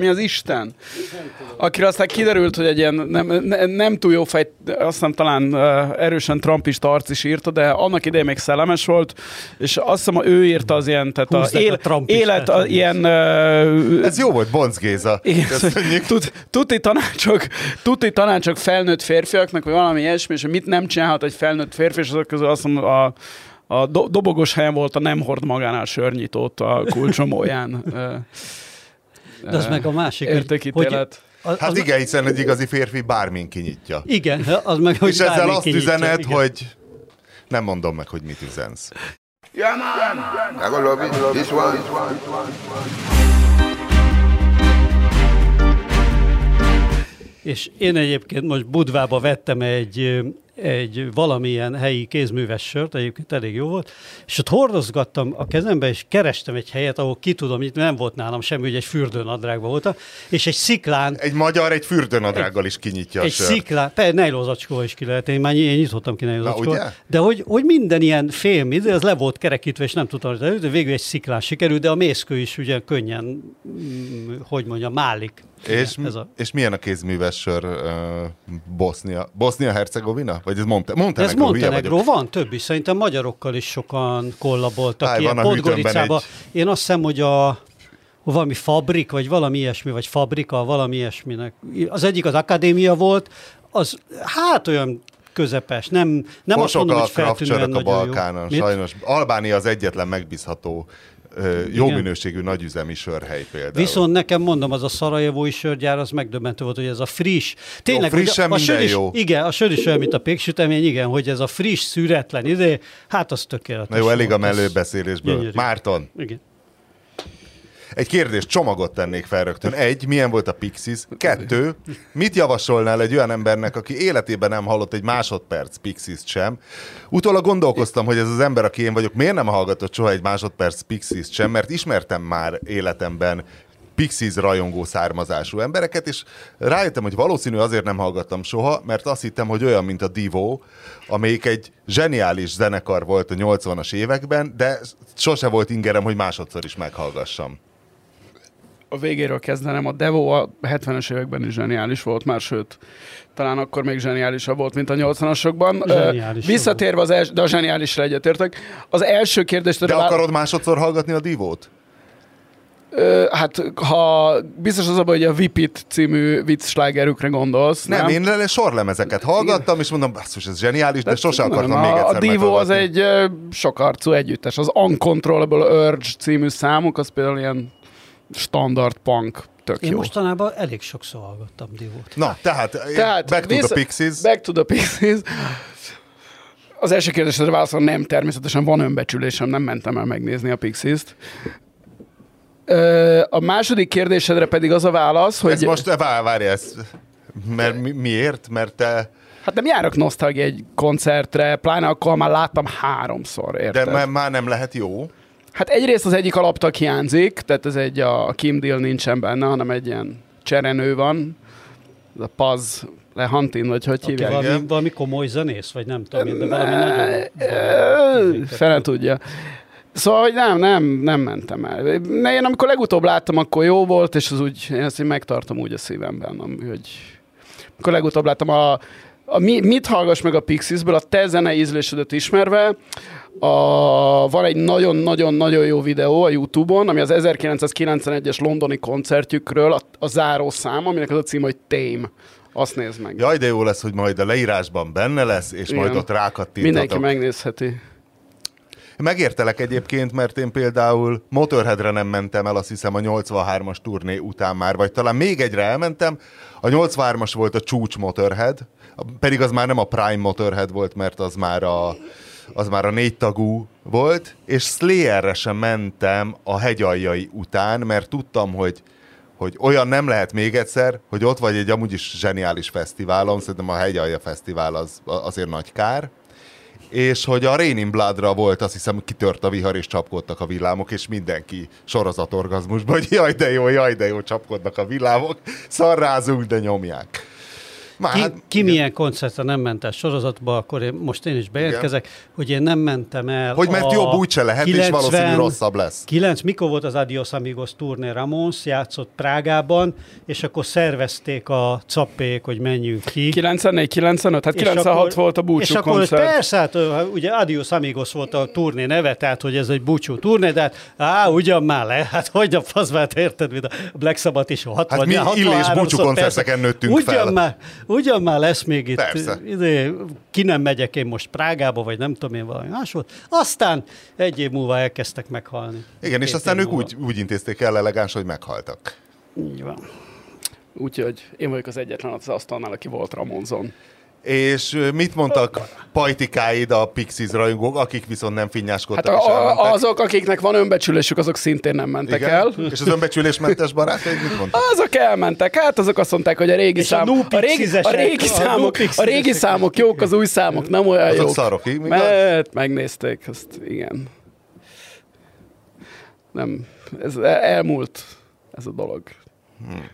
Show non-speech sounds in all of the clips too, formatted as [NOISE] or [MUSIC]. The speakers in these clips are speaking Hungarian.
Mi az Isten? Akire aztán kiderült, hogy egy ilyen nem, nem, nem túl jó fej, azt hiszem talán uh, erősen trumpista arc is írta, de annak idején még szellemes volt, és azt hiszem, ő írta az ilyen, tehát a, él, a élet, a, ilyen... Uh, Ez jó volt, Bonc Géza. [LAUGHS] Tud, tuti tanácsok, tuti tanácsok felnőtt férfiaknak, vagy valami ilyesmi, és mit nem csinálhat egy felnőtt férfi, és azok közül azt mondom, a, a do, dobogos helyen volt a nem hord magánál sörnyitót a kulcsomóján. De az meg a másik, értékítélet. Hogy, az, hát az igen, hiszen egy igazi férfi bármin kinyitja. Igen, az meg, hogy És ezzel azt üzenet, igen. hogy nem mondom meg, hogy mit üzensz. Yeah, man. I gonna love it. This one. This one. És én egyébként most Budvába vettem egy egy valamilyen helyi kézműves sört, egyébként elég jó volt, és ott hordozgattam a kezembe, és kerestem egy helyet, ahol ki tudom, itt nem volt nálam semmi, hogy egy fürdőnadrágban voltam, és egy sziklán... Egy magyar egy fürdőnadrággal is kinyitja egy a sört. sziklán, persze, nejlózacskó is ki lehet, én már én nyitottam ki nejlózacskó, de hogy, hogy minden ilyen film, de az le volt kerekítve, és nem tudtam, de végül egy sziklán sikerült, de a mészkő is ugye könnyen, mm, hogy mondja, málik. És, ez a... és milyen a kézműves sör uh, Bosznia? Bosznia-Hercegovina? Vagy ez Monte- Montenegro? Ez Montenegro, van több is. Szerintem magyarokkal is sokan kollaboltak. Áj, ilyen Podgoricába. Egy... Én azt hiszem, hogy a valami fabrik, vagy valami ilyesmi, vagy fabrika, valami ilyesminek. Az egyik az akadémia volt, az hát olyan közepes, nem, nem azt mondom, hogy feltűnően a Balkánon, jó. sajnos. Albánia az egyetlen megbízható jó Igen. minőségű nagyüzemi sörhely például. Viszont nekem mondom, az a szarajevói sörgyár, az megdöbbentő volt, hogy ez a friss. Tényleg, jó, friss a, a sör is, jó. Igen, a sör is olyan, mint a péksütemény, igen, hogy ez a friss, szüretlen idő, hát az tökéletes. Na jó, elég a mellőbeszélésből. Márton. Igen. Egy kérdés, csomagot tennék fel rögtön. Egy, milyen volt a Pixies? Kettő, mit javasolnál egy olyan embernek, aki életében nem hallott egy másodperc Pixies sem? Utólag gondolkoztam, hogy ez az ember, aki én vagyok, miért nem hallgatott soha egy másodperc Pixies sem, mert ismertem már életemben Pixies rajongó származású embereket, és rájöttem, hogy valószínű azért nem hallgattam soha, mert azt hittem, hogy olyan, mint a Divo, amelyik egy zseniális zenekar volt a 80-as években, de sose volt ingerem, hogy másodszor is meghallgassam a végéről kezdenem, a Devo a 70-es években is zseniális volt már, sőt, talán akkor még zseniálisabb volt, mint a 80-asokban. Zseniális Visszatérve az első, de a zseniálisra egyetértek. Az első kérdést... De akarod másodszor hallgatni a Divót? hát ha biztos az abban, hogy a Vipit című viccslágerükre gondolsz. Nem, nem? én sorlemezeket hallgattam, és mondom, basszus, ez zseniális, de, de sose akartam nem, még egyszer A Divo az egy sokarcú együttes. Az Uncontrollable Urge című számuk, az például ilyen standard punk tök Én jó. mostanában elég sokszor hallgattam Divót. Na, tehát, tehát back to the Pixies. Back to the Pixies. Az első kérdésre válaszol, nem, természetesen van önbecsülésem, nem mentem el megnézni a Pixies-t. A második kérdésedre pedig az a válasz, hogy... Ez most, várj, ezt. Mert mi, miért? Mert te... Hát nem járok nosztalgia egy koncertre, pláne akkor már láttam háromszor, érted? De már nem lehet jó? Hát egyrészt az egyik alaptag hiányzik, tehát ez egy a Kim Deal nincsen benne, hanem egy ilyen cserenő van. Ez a Paz Lehantin, vagy hogy hívják? Valami, valami komoly zenész, vagy nem tudom, de valami nagyon... Fele tudja. Szóval, hogy nem, nem, nem mentem el. Én amikor legutóbb láttam, akkor jó volt, és az úgy, én ezt én megtartom úgy a szívemben, hogy amikor legutóbb láttam a, a mi, mit hallgass meg a Pixiesből, a te zene ízlésedet ismerve, a, van egy nagyon-nagyon-nagyon jó videó a Youtube-on, ami az 1991-es londoni koncertjükről a, a záró szám, aminek az a cím, hogy Tame. Azt nézd meg. Jaj, de jó lesz, hogy majd a leírásban benne lesz, és Igen. majd ott rákattintatok. Mindenki megnézheti. Megértelek egyébként, mert én például Motorheadre nem mentem el, azt hiszem a 83-as turné után már, vagy talán még egyre elmentem. A 83-as volt a csúcs Motorhead, pedig az már nem a Prime Motorhead volt, mert az már a az már a négy tagú volt, és Slayerre sem mentem a hegyaljai után, mert tudtam, hogy hogy olyan nem lehet még egyszer, hogy ott vagy egy amúgy is zseniális fesztiválon, szerintem a Hegyalja Fesztivál az azért nagy kár, és hogy a Rain in Bloodra volt, azt hiszem, kitört a vihar, és csapkodtak a villámok, és mindenki sorozatorgazmusban, hogy jaj de jó, jaj de jó, csapkodnak a villámok, szarrázunk, de nyomják. Már, ki, hát, ki milyen koncertre nem ment el sorozatba, akkor én, most én is bejelentkezek, igen. hogy én nem mentem el Hogy mert jobb úgyse lehet, 90, és valószínűleg rosszabb lesz. 9, mikor volt az Adios Amigos turné Ramons, játszott Prágában, és akkor szervezték a cappék, hogy menjünk ki. 94, 95, hát 96 akkor, volt a búcsú És akkor koncert. persze, hát ugye Adios Amigos volt a turné neve, tehát hogy ez egy búcsú turné, de hát á, ugyan már le, hát hogy a fazvát érted, mint a Black Sabbath is 60, hát mi illés búcsú koncerteken nőttünk ugyan fel. Már, ugyan már lesz még itt, ide, ki nem megyek én most Prágába, vagy nem tudom én valami más volt. Aztán egy év múlva elkezdtek meghalni. Igen, és aztán ők úgy, úgy intézték el elegáns, hogy meghaltak. Így van. Úgyhogy én vagyok az egyetlen az asztalnál, aki volt Ramonzon. És mit mondtak pajtikáid a Pixies rajongók, akik viszont nem finnyáskodtak hát a, a, Azok, akiknek van önbecsülésük, azok szintén nem mentek Igen? el. És az önbecsülésmentes barátaid mit mondtak? Azok elmentek. Hát azok azt mondták, hogy a régi, szám, a, a, régi, a régi számok, a, a régi számok jók, az új számok nem olyan azok jók. szarok, igaz? Mert megnézték, azt igen. Nem, ez elmúlt ez a dolog. Hmm.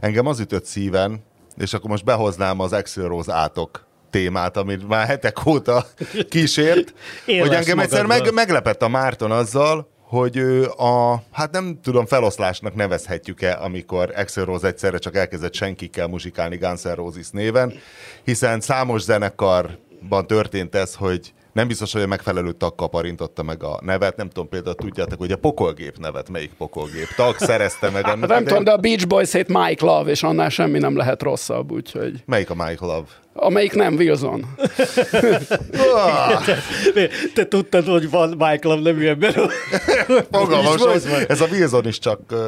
Engem az ütött szíven, és akkor most behoznám az Axel Rose átok témát, amit már hetek óta [LAUGHS] kísért, hogy engem egyszer meg, meglepett a Márton azzal, hogy a, hát nem tudom, feloszlásnak nevezhetjük-e, amikor Axel Rose egyszerre csak elkezdett senkikkel muzsikálni Guns N' Roses néven, hiszen számos zenekarban történt ez, hogy nem biztos, hogy a megfelelő tag kaparintotta meg a nevet. Nem tudom, például tudjátok, hogy a pokolgép nevet melyik pokolgép tag szerezte meg annak. nem tudom, de a Beach Boys hét Mike Love, és annál semmi nem lehet rosszabb, úgyhogy... Melyik a Mike Love? Amelyik nem, Wilson. te, [LAUGHS] te tudtad, hogy van Mike Love nevű ember? [LAUGHS] Fogalmas, ez a Wilson is csak uh,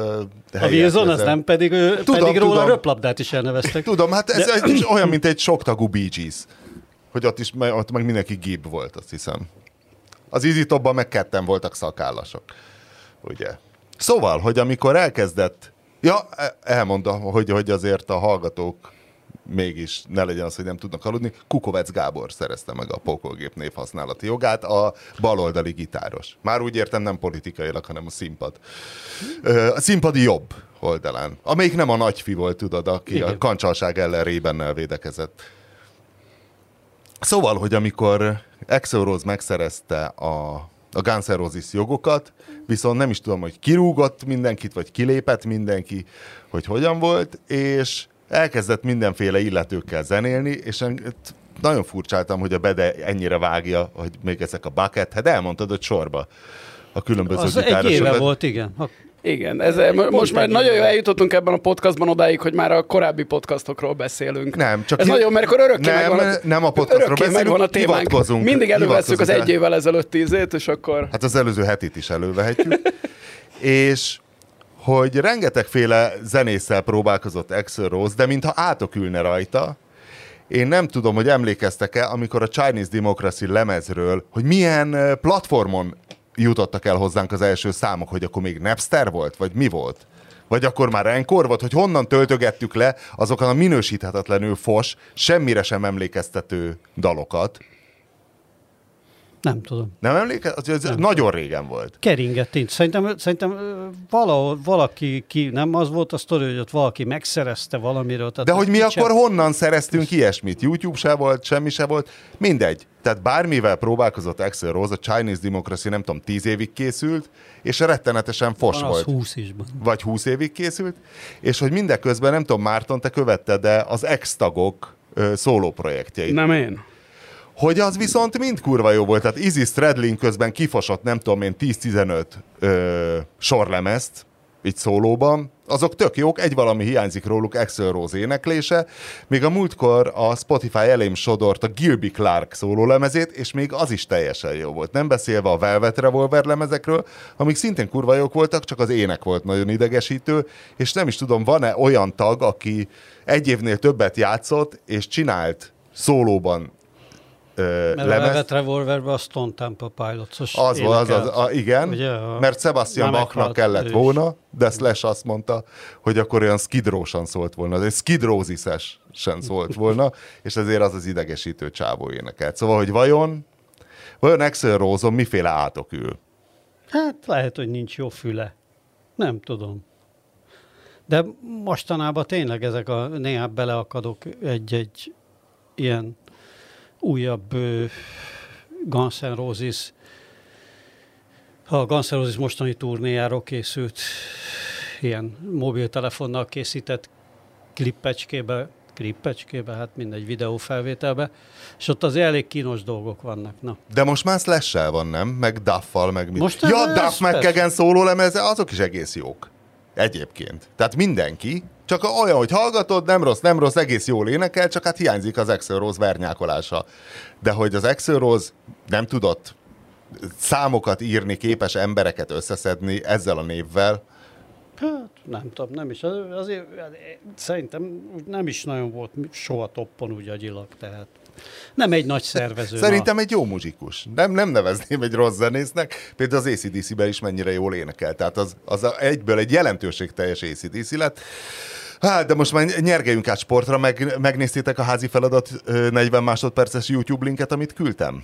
A Wilson az nem pedig, tudom, pedig róla tudom. röplabdát is elneveztek. Tudom, hát ez, ez olyan, mint egy soktagú Bee Gees hogy ott is ott meg mindenki gib volt, azt hiszem. Az Easy Topban meg ketten voltak szakállasok. Ugye? Szóval, hogy amikor elkezdett, ja, e, elmondom, hogy, hogy azért a hallgatók mégis ne legyen az, hogy nem tudnak aludni. Kukovec Gábor szerezte meg a pokolgép név használati jogát, a baloldali gitáros. Már úgy értem, nem politikailag, hanem a színpad. A színpadi jobb oldalán, amelyik nem a nagyfi volt, tudod, aki Igen. a kancsalság ellen rébennel védekezett. Szóval, hogy amikor Axel Rose megszerezte a, a Guns N' Roses jogokat, viszont nem is tudom, hogy kirúgott mindenkit, vagy kilépett mindenki, hogy hogyan volt, és elkezdett mindenféle illetőkkel zenélni, és nagyon furcsáltam, hogy a Bede ennyire vágja, hogy még ezek a bucket, hát elmondtad, hogy sorba a különböző Az egy éve volt, igen. Igen, ez, Pont most már nagyon jó eljutottunk ebben a podcastban odáig, hogy már a korábbi podcastokról beszélünk. Nem, csak ez hi... nagyon, mert akkor örökké nem, megvan a, nem a podcastról beszélünk, megvan a témánk. Mindig előveszünk az egy évvel ezelőtt tízét, és akkor... Hát az előző hetit is elővehetjük. [LAUGHS] és hogy rengetegféle zenésszel próbálkozott Axel Rose, de mintha átok ülne rajta, én nem tudom, hogy emlékeztek-e, amikor a Chinese Democracy lemezről, hogy milyen platformon jutottak el hozzánk az első számok, hogy akkor még Napster volt, vagy mi volt? Vagy akkor már Encore volt, hogy honnan töltögettük le azokat a minősíthetetlenül fos, semmire sem emlékeztető dalokat, nem tudom. Nem emlékez? Az, az nem nagyon tudom. régen volt. Keringett így. Szerintem, szerintem valahol, valaki, ki, nem az volt a sztori, hogy ott valaki megszerezte valamiről. Tehát De hogy mi kicsit... akkor honnan szereztünk ilyesmit? YouTube se volt, semmi se volt. Mindegy. Tehát bármivel próbálkozott Axel Rose, a Chinese Democracy nem tudom, tíz évig készült, és rettenetesen fos Van volt. 20 is. Vagy 20 évig készült, és hogy mindeközben, nem tudom, Márton, te követted, de az ex-tagok szóló projektjeit. Nem én hogy az viszont mind kurva jó volt. Tehát Izzy Stradlin közben kifosott, nem tudom én, 10-15 ö, sorlemezt, így szólóban, azok tök jók, egy valami hiányzik róluk, Axel Rose éneklése, még a múltkor a Spotify elém sodort a Gilby Clark lemezét, és még az is teljesen jó volt. Nem beszélve a Velvet Revolver lemezekről, amik szintén kurva jók voltak, csak az ének volt nagyon idegesítő, és nem is tudom, van-e olyan tag, aki egy évnél többet játszott, és csinált szólóban Mert lemez. a Velvet Revolverben a Stone Temple Pilots Az volt, az, az, a, igen, Ugye, a, mert Sebastian Bachnak kellett volna, de Slash azt mondta, hogy akkor olyan skidrósan szólt volna, de skidrózises sem szólt volna, [LAUGHS] és ezért az az idegesítő csávó énekelt. Szóval, hogy vajon, vajon Axel rose miféle átok ül? Hát lehet, hogy nincs jó füle. Nem tudom. De mostanában tényleg ezek a néha beleakadok egy-egy ilyen újabb Guns N' Roses a Guns N' Roses mostani turnéjáról készült ilyen mobiltelefonnal készített klippecskébe, klippecskébe, hát mindegy videófelvételbe, és ott az elég kínos dolgok vannak. Na. De most már slash van, nem? Meg Duffal, meg mit? Most ja, Duff McKagan szóló lemeze, azok is egész jók. Egyébként. Tehát mindenki, csak olyan, hogy hallgatod, nem rossz, nem rossz, egész jól énekel, csak hát hiányzik az Axel Rose vernyákolása. De hogy az Axel Rose nem tudott számokat írni, képes embereket összeszedni ezzel a névvel, Hát nem tudom, nem is. Azért szerintem nem is nagyon volt soha toppon úgy agyilag, tehát nem egy nagy szervező. Szerintem egy jó muzsikus. Nem, nem nevezném egy rossz zenésznek. Például az ACDC-ben is mennyire jól énekel. Tehát az, az egyből egy jelentőségteljes ACDC lett. Hát, de most már nyergeljünk át sportra, meg, megnéztétek a házi feladat 40 másodperces YouTube linket, amit küldtem?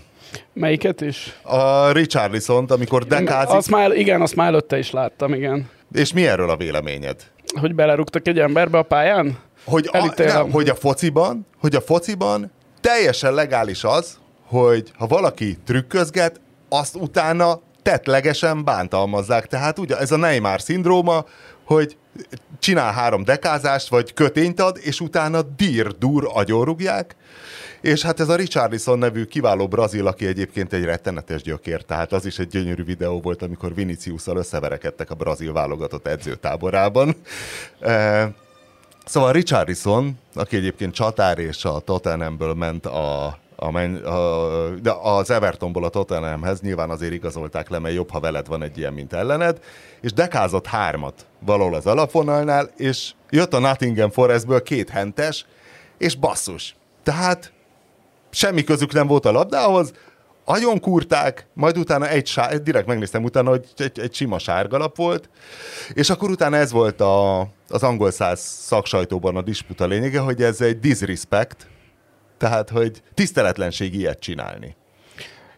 Melyiket is? A Richarlison, amikor dekázik. Azt már, igen, azt már előtte is láttam, igen. És mi erről a véleményed? Hogy belerúgtak egy emberbe a pályán? Hogy a, nem, hogy a fociban, hogy a fociban teljesen legális az, hogy ha valaki trükközget, azt utána tetlegesen bántalmazzák. Tehát ugye ez a Neymar szindróma, hogy csinál három dekázást, vagy kötényt ad, és utána dír-dur agyorugják, és hát ez a Richarlison nevű kiváló brazil, aki egyébként egy rettenetes gyökér, tehát az is egy gyönyörű videó volt, amikor Viniciusszal összeverekedtek a brazil válogatott edzőtáborában. E, szóval Richarlison, aki egyébként csatár és a Tottenhamből ment a, a, a, de az Evertonból a Tottenhamhez nyilván azért igazolták le, mert jobb, ha veled van egy ilyen, mint ellened, és dekázott hármat valahol az alapvonalnál, és jött a Nottingham Forestből két hentes, és basszus. Tehát semmi közük nem volt a labdához, agyon kurták, majd utána egy sár, direkt megnéztem utána, hogy egy, egy sima sárgalap volt, és akkor utána ez volt a, az angol száz szaksajtóban a disputa lényege, hogy ez egy disrespect, tehát, hogy tiszteletlenség ilyet csinálni.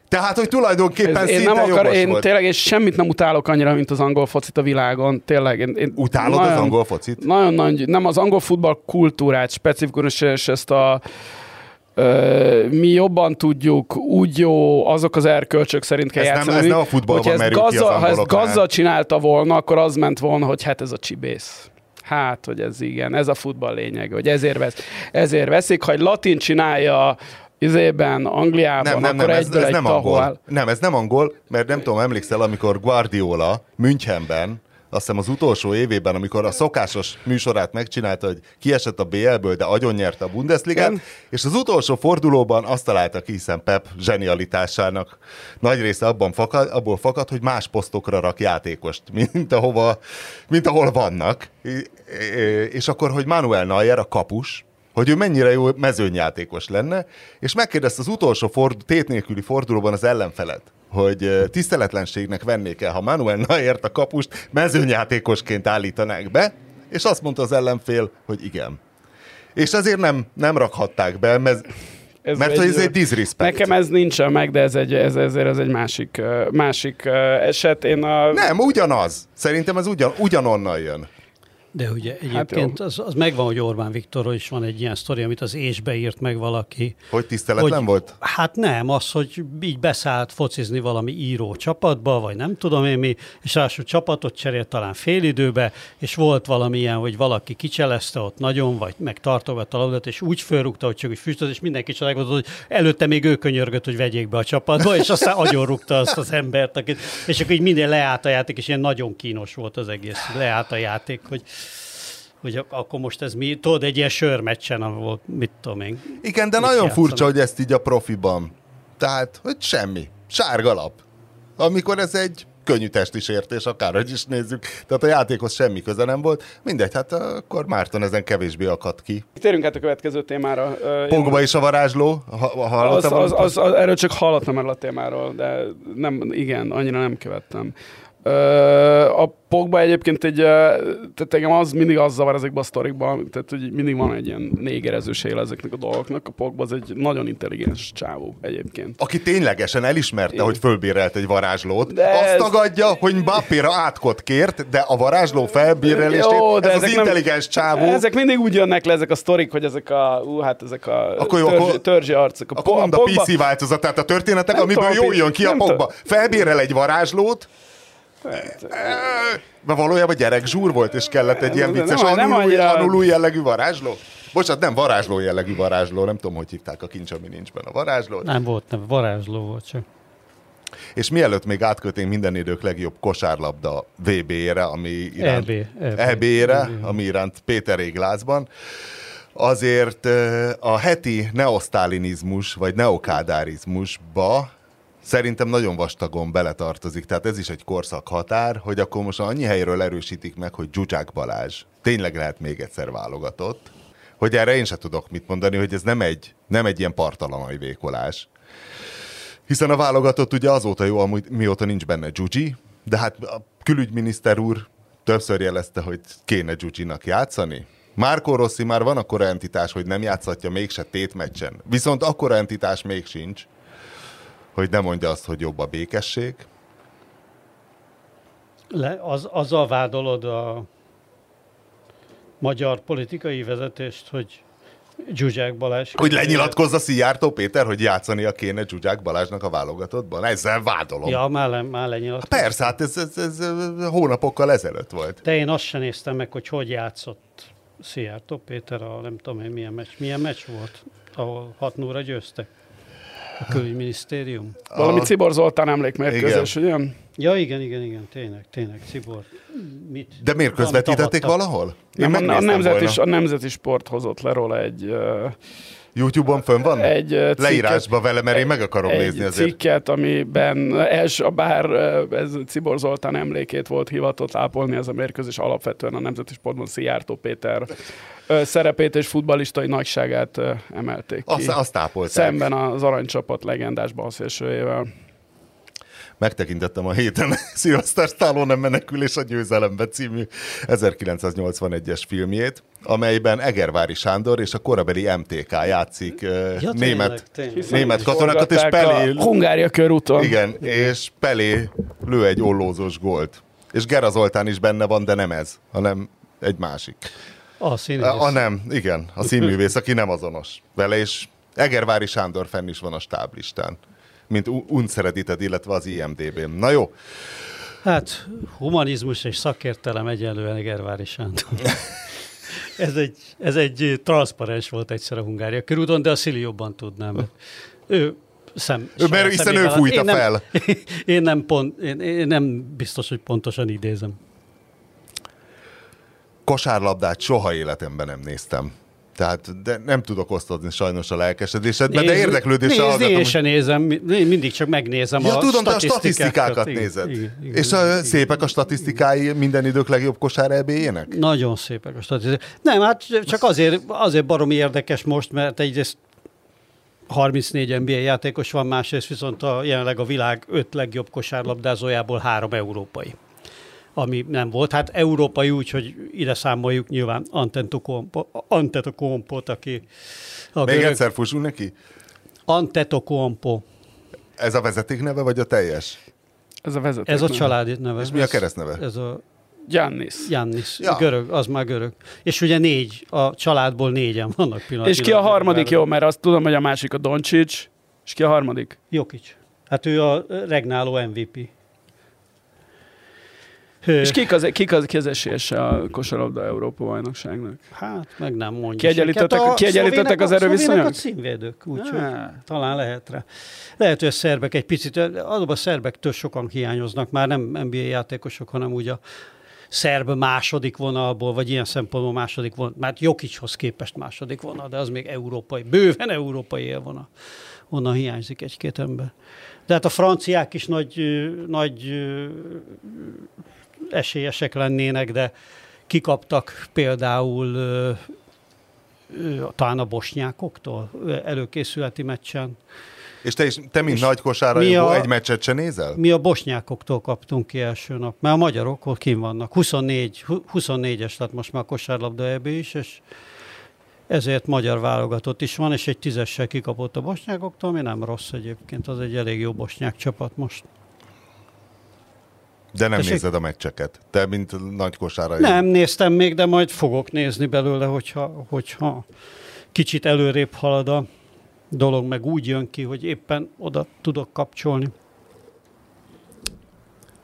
Tehát, hogy tulajdonképpen Ez, én nem akar, én volt. tényleg és semmit nem utálok annyira, mint az angol focit a világon. Tényleg. Én, én Utálod nagyon, az angol focit? Nagyon nagy, nem az angol futball kultúrát, specifikusan és ezt a mi jobban tudjuk, úgy jó, azok az erkölcsök szerint kell ez játszani. Nem, ez nem a futballban merül gazza, ki az Ha ezt gazza csinálta volna, akkor az ment volna, hogy hát ez a csibész. Hát, hogy ez igen, ez a futball lényeg, hogy ezért, vesz, ezért veszik. Ha egy latin csinálja izében, Angliában, nem, nem, akkor nem, ez, ez egy nem angol. Nem, ez nem angol, mert nem tudom, emlékszel, amikor Guardiola Münchenben azt hiszem az utolsó évében, amikor a szokásos műsorát megcsinálta, hogy kiesett a BL-ből, de agyon nyerte a Bundesligát, Igen. és az utolsó fordulóban azt találta ki, hiszen Pep zsenialitásának nagy része abban fakad, abból fakad, hogy más posztokra rak játékost, mint, ahova, mint ahol vannak. És akkor, hogy Manuel Neuer, a kapus, hogy ő mennyire jó mezőnyjátékos lenne, és megkérdezte az utolsó ford, tét nélküli fordulóban az ellenfelet, hogy tiszteletlenségnek vennék el, ha Manuel Neuert a kapust mezőnyjátékosként állítanák be, és azt mondta az ellenfél, hogy igen. És ezért nem, nem rakhatták be, mez, ez mert egy, hogy ez egy disrespect. Nekem ez nincsen meg, de ez egy, ez, ezért ez egy másik, másik eset. Én a... Nem, ugyanaz. Szerintem ez ugyan, ugyanonnan jön. De ugye hát egyébként hát az, az megvan, hogy Orbán Viktorról is van egy ilyen sztori, amit az ésbe írt meg valaki. Hogy tiszteletlen hogy, volt? Hát nem, az, hogy így beszállt focizni valami író csapatba, vagy nem tudom én mi, és ráadásul csapatot cserélt talán időbe, és volt valami ilyen, hogy valaki kicselezte ott nagyon, vagy meg tartogatta a labdát, és úgy fölrúgta, hogy csak úgy füstölt, és mindenki csodálkozott, hogy előtte még ő könyörgött, hogy vegyék be a csapatba, és aztán agyonrúgta azt az embert, akit, és akkor így minden leállt a játék, és ilyen nagyon kínos volt az egész, leállt a játék, hogy hogy akkor most ez mi, tudod, egy ilyen sörmeccsen, volt, mit tudom én. Igen, de nagyon játszanak. furcsa, hogy ezt így a profiban. Tehát, hogy semmi. Sárga lap. Amikor ez egy könnyű testi sértés, akárhogy is nézzük. Tehát a játékhoz semmi köze nem volt. Mindegy, hát akkor Márton ezen kevésbé akadt ki. Térjünk át a következő témára. Pogba és a varázsló? Ha, az, az, az, az, erről csak hallottam erről a témáról, de nem, igen, annyira nem követtem. A Pogba egyébként egy, tehát engem az mindig az zavar ezekben a sztorikban, tehát hogy mindig van egy ilyen négerezős él ezeknek a dolgoknak. A Pogba az egy nagyon intelligens csávó egyébként. Aki ténylegesen elismerte, Én. hogy fölbérelt egy varázslót. De Azt ez... tagadja, hogy Mbappéra átkot kért, de a varázsló felbérelését, Jó, de ez az intelligens nem, csávó. Ezek mindig úgy jönnek le ezek a sztorik, hogy ezek a, ú, hát ezek a akkor jó, törzsi, akkor, törzsi arcok. A akkor po- a, a PC változatát a történetek, amiből jól jön ki a Pogba. Felbérel egy varázslót, de valójában gyerek zsúr volt, és kellett egy ilyen vicces nem, anulú, annyira... anulú jellegű varázsló? Bocsánat, nem varázsló jellegű varázsló, nem tudom, hogy hívták a kincs, ami nincs benne. A varázsló? Nem volt, nem, varázsló volt csak. És mielőtt még átkötnénk minden idők legjobb kosárlabda VB-re, ami iránt, EB, EB, EB-re, EB. ami iránt Péter Églázban, azért a heti neosztálinizmus, vagy neokádárizmusba szerintem nagyon vastagon beletartozik, tehát ez is egy korszak határ, hogy akkor most annyi helyről erősítik meg, hogy Zsuzsák Balázs tényleg lehet még egyszer válogatott, hogy erre én sem tudok mit mondani, hogy ez nem egy, nem egy ilyen partalan vékolás. Hiszen a válogatott ugye azóta jó, mióta nincs benne Gyugyi, de hát a külügyminiszter úr többször jelezte, hogy kéne Gyugyinak játszani. Márko Rossi már van akkora entitás, hogy nem játszhatja mégse tétmeccsen. Viszont akkora entitás még sincs, hogy ne mondja azt, hogy jobb a békesség. Le, az, azzal vádolod a magyar politikai vezetést, hogy Zsuzsák Balázs... Hogy lenyilatkozza Szijjártó Péter, hogy játszania kéne Zsuzsák Balázsnak a válogatottban? Ezzel vádolom. Ja, már, le, már lenyilatkozza. Persze, hát ez, ez, ez, hónapokkal ezelőtt volt. De én azt sem néztem meg, hogy hogy játszott Szijjártó Péter, a nem tudom én milyen meccs. Milyen meccs volt, ahol 6 0 győztek? A külügyminisztérium? Valami a... Cibor Zoltán emlékmérkőzés, ugye? Ja, igen, igen, igen, tényleg, tényleg, Cibor. Mit? De miért közvetítették valahol? Én nem, a, nemzeti, a Nemzeti Sport hozott le róla egy... Uh, YouTube-on fönn van? Egy cikket, Leírásba vele, mert én meg akarom egy nézni azért. cikket, amiben els, bár ez Cibor Zoltán emlékét volt hivatott ápolni ez a mérkőzés, alapvetően a Nemzeti Sportban Szijjártó Péter szerepét és futballistai nagyságát emelték ki. Azt, azt ápolták. Szemben az aranycsapat legendás balszélsőjével. Megtekintettem a héten [LAUGHS] Sylvester Stallone menekülés a győzelembe című 1981-es filmjét, amelyben Egervári Sándor és a korabeli MTK játszik ja, német, tényleg, német katonákat, és Pelé... Hungária körúton. Igen, és Pelé lő egy ollózós gólt. És Gera Zoltán is benne van, de nem ez, hanem egy másik. A színművész. A, a nem, igen, a színművész, aki nem azonos vele, és Egervári Sándor fenn is van a stáblistán, mint unszeredited, illetve az IMDB-n. Na jó. Hát, humanizmus és szakértelem egyenlően Egervári Sándor. [LAUGHS] ez, egy, ez egy transzparens volt egyszer a Hungária körúton, de a Szili jobban tudnám. Ő szem, ő, mert hiszen ő fújta én fel. Nem, [LAUGHS] én, nem pont, én, én nem biztos, hogy pontosan idézem kosárlabdát soha életemben nem néztem. Tehát de nem tudok osztozni sajnos a lelkesedésedben, de érdeklődéssel hallgatom. Én sem nézem, mindig csak megnézem ja, a tudom, statisztikákat. a statisztikákat igen, nézed. Igen, igen, És a, igen, szépek a statisztikái minden idők legjobb kosár ebéjének? Nagyon szépek a statisztikák. Nem, hát csak azért, azért baromi érdekes most, mert egyrészt 34 NBA játékos van, másrészt viszont a, jelenleg a világ öt legjobb kosárlabdázójából három európai ami nem volt. Hát európai úgy, hogy ide számoljuk nyilván Antetokompot, aki a Még görög... egyszer fussunk neki? Antetokompo. Ez a vezeték neve, vagy a teljes? Ez a vezeték Ez a családi neve. És mi a keresztneve? Ez a Giannis. Giannis, ja. görög, az már görög. És ugye négy, a családból négyen vannak pillanatnyilag. És ki a harmadik, jó, mert azt tudom, hogy a másik a Doncsics, és ki a harmadik? Jokic. Hát ő a regnáló MVP. És kik az, kik az, ki az esélyese a kosarabda Európa bajnokságnak? Hát, meg nem mondjuk. Kiegyenlítettek, hát kiegyenlítettek az erőviszonyok? A színvédők, úgyhogy talán lehet rá. Lehet, hogy a szerbek egy picit, azonban a szerbektől sokan hiányoznak, már nem NBA játékosok, hanem úgy a szerb második vonalból, vagy ilyen szempontból második vonal, már Jokicshoz képest második vonal, de az még európai, bőven európai élvonal. Onnan hiányzik egy-két ember. De hát a franciák is nagy, nagy esélyesek lennének, de kikaptak például talán a bosnyákoktól előkészületi meccsen. És te, is, te mint nagy kosára egy meccset se nézel? Mi a bosnyákoktól kaptunk ki első nap, mert a magyarok ott kim vannak. 24, 24-es lett most már a kosárlabda eb is, és ezért magyar válogatott is van, és egy tízessel kikapott a bosnyákoktól, ami nem rossz egyébként, az egy elég jó bosnyák csapat most. De nem Tessék? nézed a meccseket? Te, mint nagy kosára. Nem néztem még, de majd fogok nézni belőle, hogyha, hogyha kicsit előrébb halad a dolog, meg úgy jön ki, hogy éppen oda tudok kapcsolni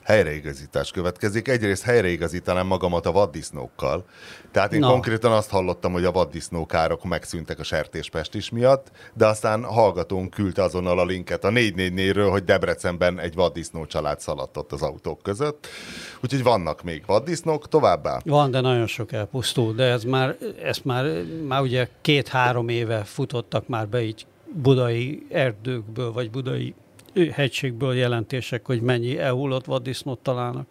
helyreigazítás következik. Egyrészt helyreigazítanám magamat a vaddisznókkal. Tehát én no. konkrétan azt hallottam, hogy a vaddisznókárok megszűntek a sertéspest is miatt, de aztán hallgatónk küldte azonnal a linket a 444-ről, hogy Debrecenben egy vaddisznó család szaladt ott az autók között. Úgyhogy vannak még vaddisznók továbbá? Van, de nagyon sok elpusztul, de ez már, ezt már, már ugye két-három éve futottak már be így budai erdőkből, vagy budai hegységből jelentések, hogy mennyi elhullott vaddisznót találnak.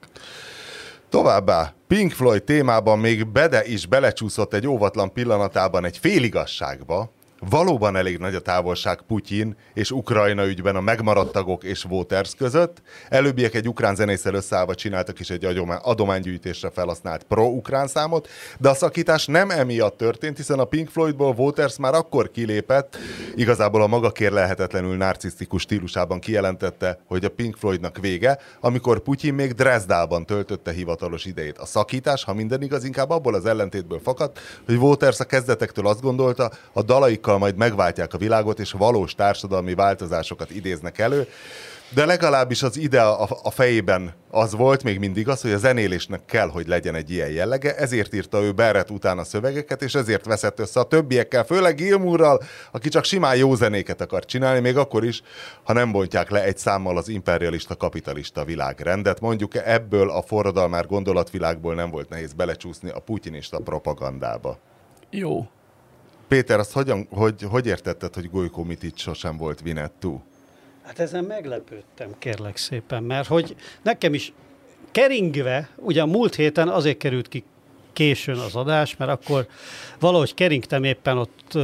Továbbá Pink Floyd témában még Bede is belecsúszott egy óvatlan pillanatában egy féligasságba, Valóban elég nagy a távolság Putyin és Ukrajna ügyben a megmaradt tagok és voters között. Előbbiek egy ukrán zenésszel összeállva csináltak is egy adománygyűjtésre felhasznált pro-ukrán számot, de a szakítás nem emiatt történt, hiszen a Pink Floydból Voters már akkor kilépett, igazából a maga kérlelhetetlenül narcisztikus stílusában kijelentette, hogy a Pink Floydnak vége, amikor Putyin még Dresdában töltötte hivatalos idejét. A szakítás, ha minden igaz, inkább abból az ellentétből fakadt, hogy Voters a kezdetektől azt gondolta, a dalaikkal sokkal majd megváltják a világot, és valós társadalmi változásokat idéznek elő. De legalábbis az ide a, a fejében az volt, még mindig az, hogy a zenélésnek kell, hogy legyen egy ilyen jellege, ezért írta ő Barrett után a szövegeket, és ezért veszett össze a többiekkel, főleg Gilmourral, aki csak simán jó zenéket akar csinálni, még akkor is, ha nem bontják le egy számmal az imperialista kapitalista világrendet. Mondjuk ebből a forradalmár gondolatvilágból nem volt nehéz belecsúszni a putyinista propagandába. Jó, Péter, azt hogyan, hogy, hogy értetted, hogy Golyko Mitic sosem volt Vinettú? Hát ezen meglepődtem, kérlek szépen, mert hogy nekem is keringve, ugye a múlt héten azért került ki későn az adás, mert akkor valahogy keringtem éppen ott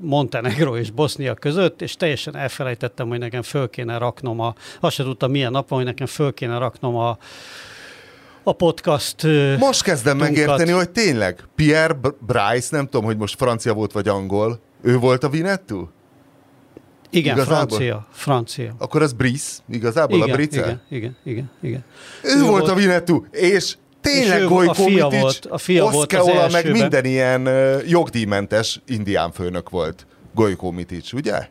Montenegro és Bosznia között, és teljesen elfelejtettem, hogy nekem föl kéne raknom a, azt sem tudtam milyen nap van, hogy nekem föl kéne raknom a, a podcast. Most kezdem tunkat. megérteni, hogy tényleg Pierre Bryce, nem tudom, hogy most francia volt vagy angol, ő volt a Vinettu? Igen, igazából? francia, francia. Akkor az Brice, igazából igen, a Brice? Igen, igen, igen, igen. Ő, ő volt, volt a Vinettu, és tényleg Gojko a fia volt, a fia volt az elsőben. meg minden ilyen jogdíjmentes indián főnök volt. Gojko Mitic, ugye?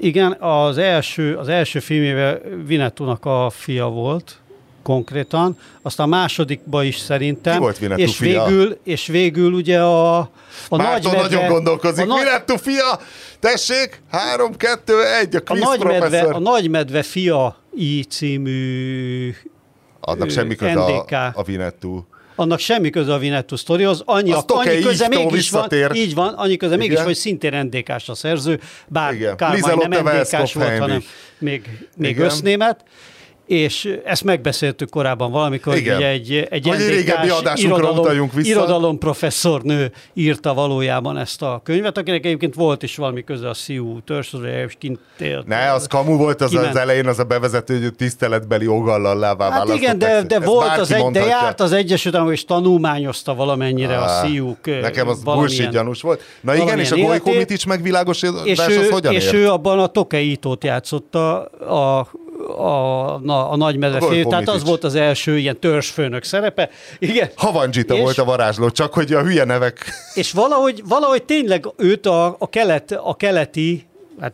Igen, az első, az első filmjében Vinettunak a fia volt, konkrétan, aztán a másodikba is szerintem. Ki volt Vinettu és fia? végül, és végül ugye a, a Márton nagy nagyon gondolkozik. A Vinettu fia, tessék, három, kettő, egy, a a nagy medve, a nagy medve fia i című Annak semmi köze a, a Vinettu. Annak semmi köze a Vinettu sztorihoz, annyi, a, annyi köze mégis van, így van, annyi köze mégis, hogy szintén NDK-s a szerző, bár Kármány nem NDK-s volt, hanem még, még össznémet és ezt megbeszéltük korábban valamikor, Igen. hogy egy, egy NDK-s irodalom, irodalom professzornő írta valójában ezt a könyvet, akinek egyébként volt is valami köze a Sziú törzsözője, és kint élt. Ne, az kamu volt az kiment. az elején, az a bevezető, hogy tiszteletbeli jogallal lává Hát igen, de, de volt az egy, de járt az Egyesült Államok, és tanulmányozta valamennyire ah, a Sziúk. Nekem az bullshit gyanús volt. Na igen, és a Gojko mit is megvilágosítás, és ő, az hogyan És ő abban a Tokeitót játszotta a a, a, a nagymedve fél, tehát az volt az első ilyen törzsfőnök szerepe. Igen. Havandzsita és, volt a varázsló, csak hogy a hülye nevek. És valahogy, valahogy tényleg őt a, a, kelet, a keleti Hát,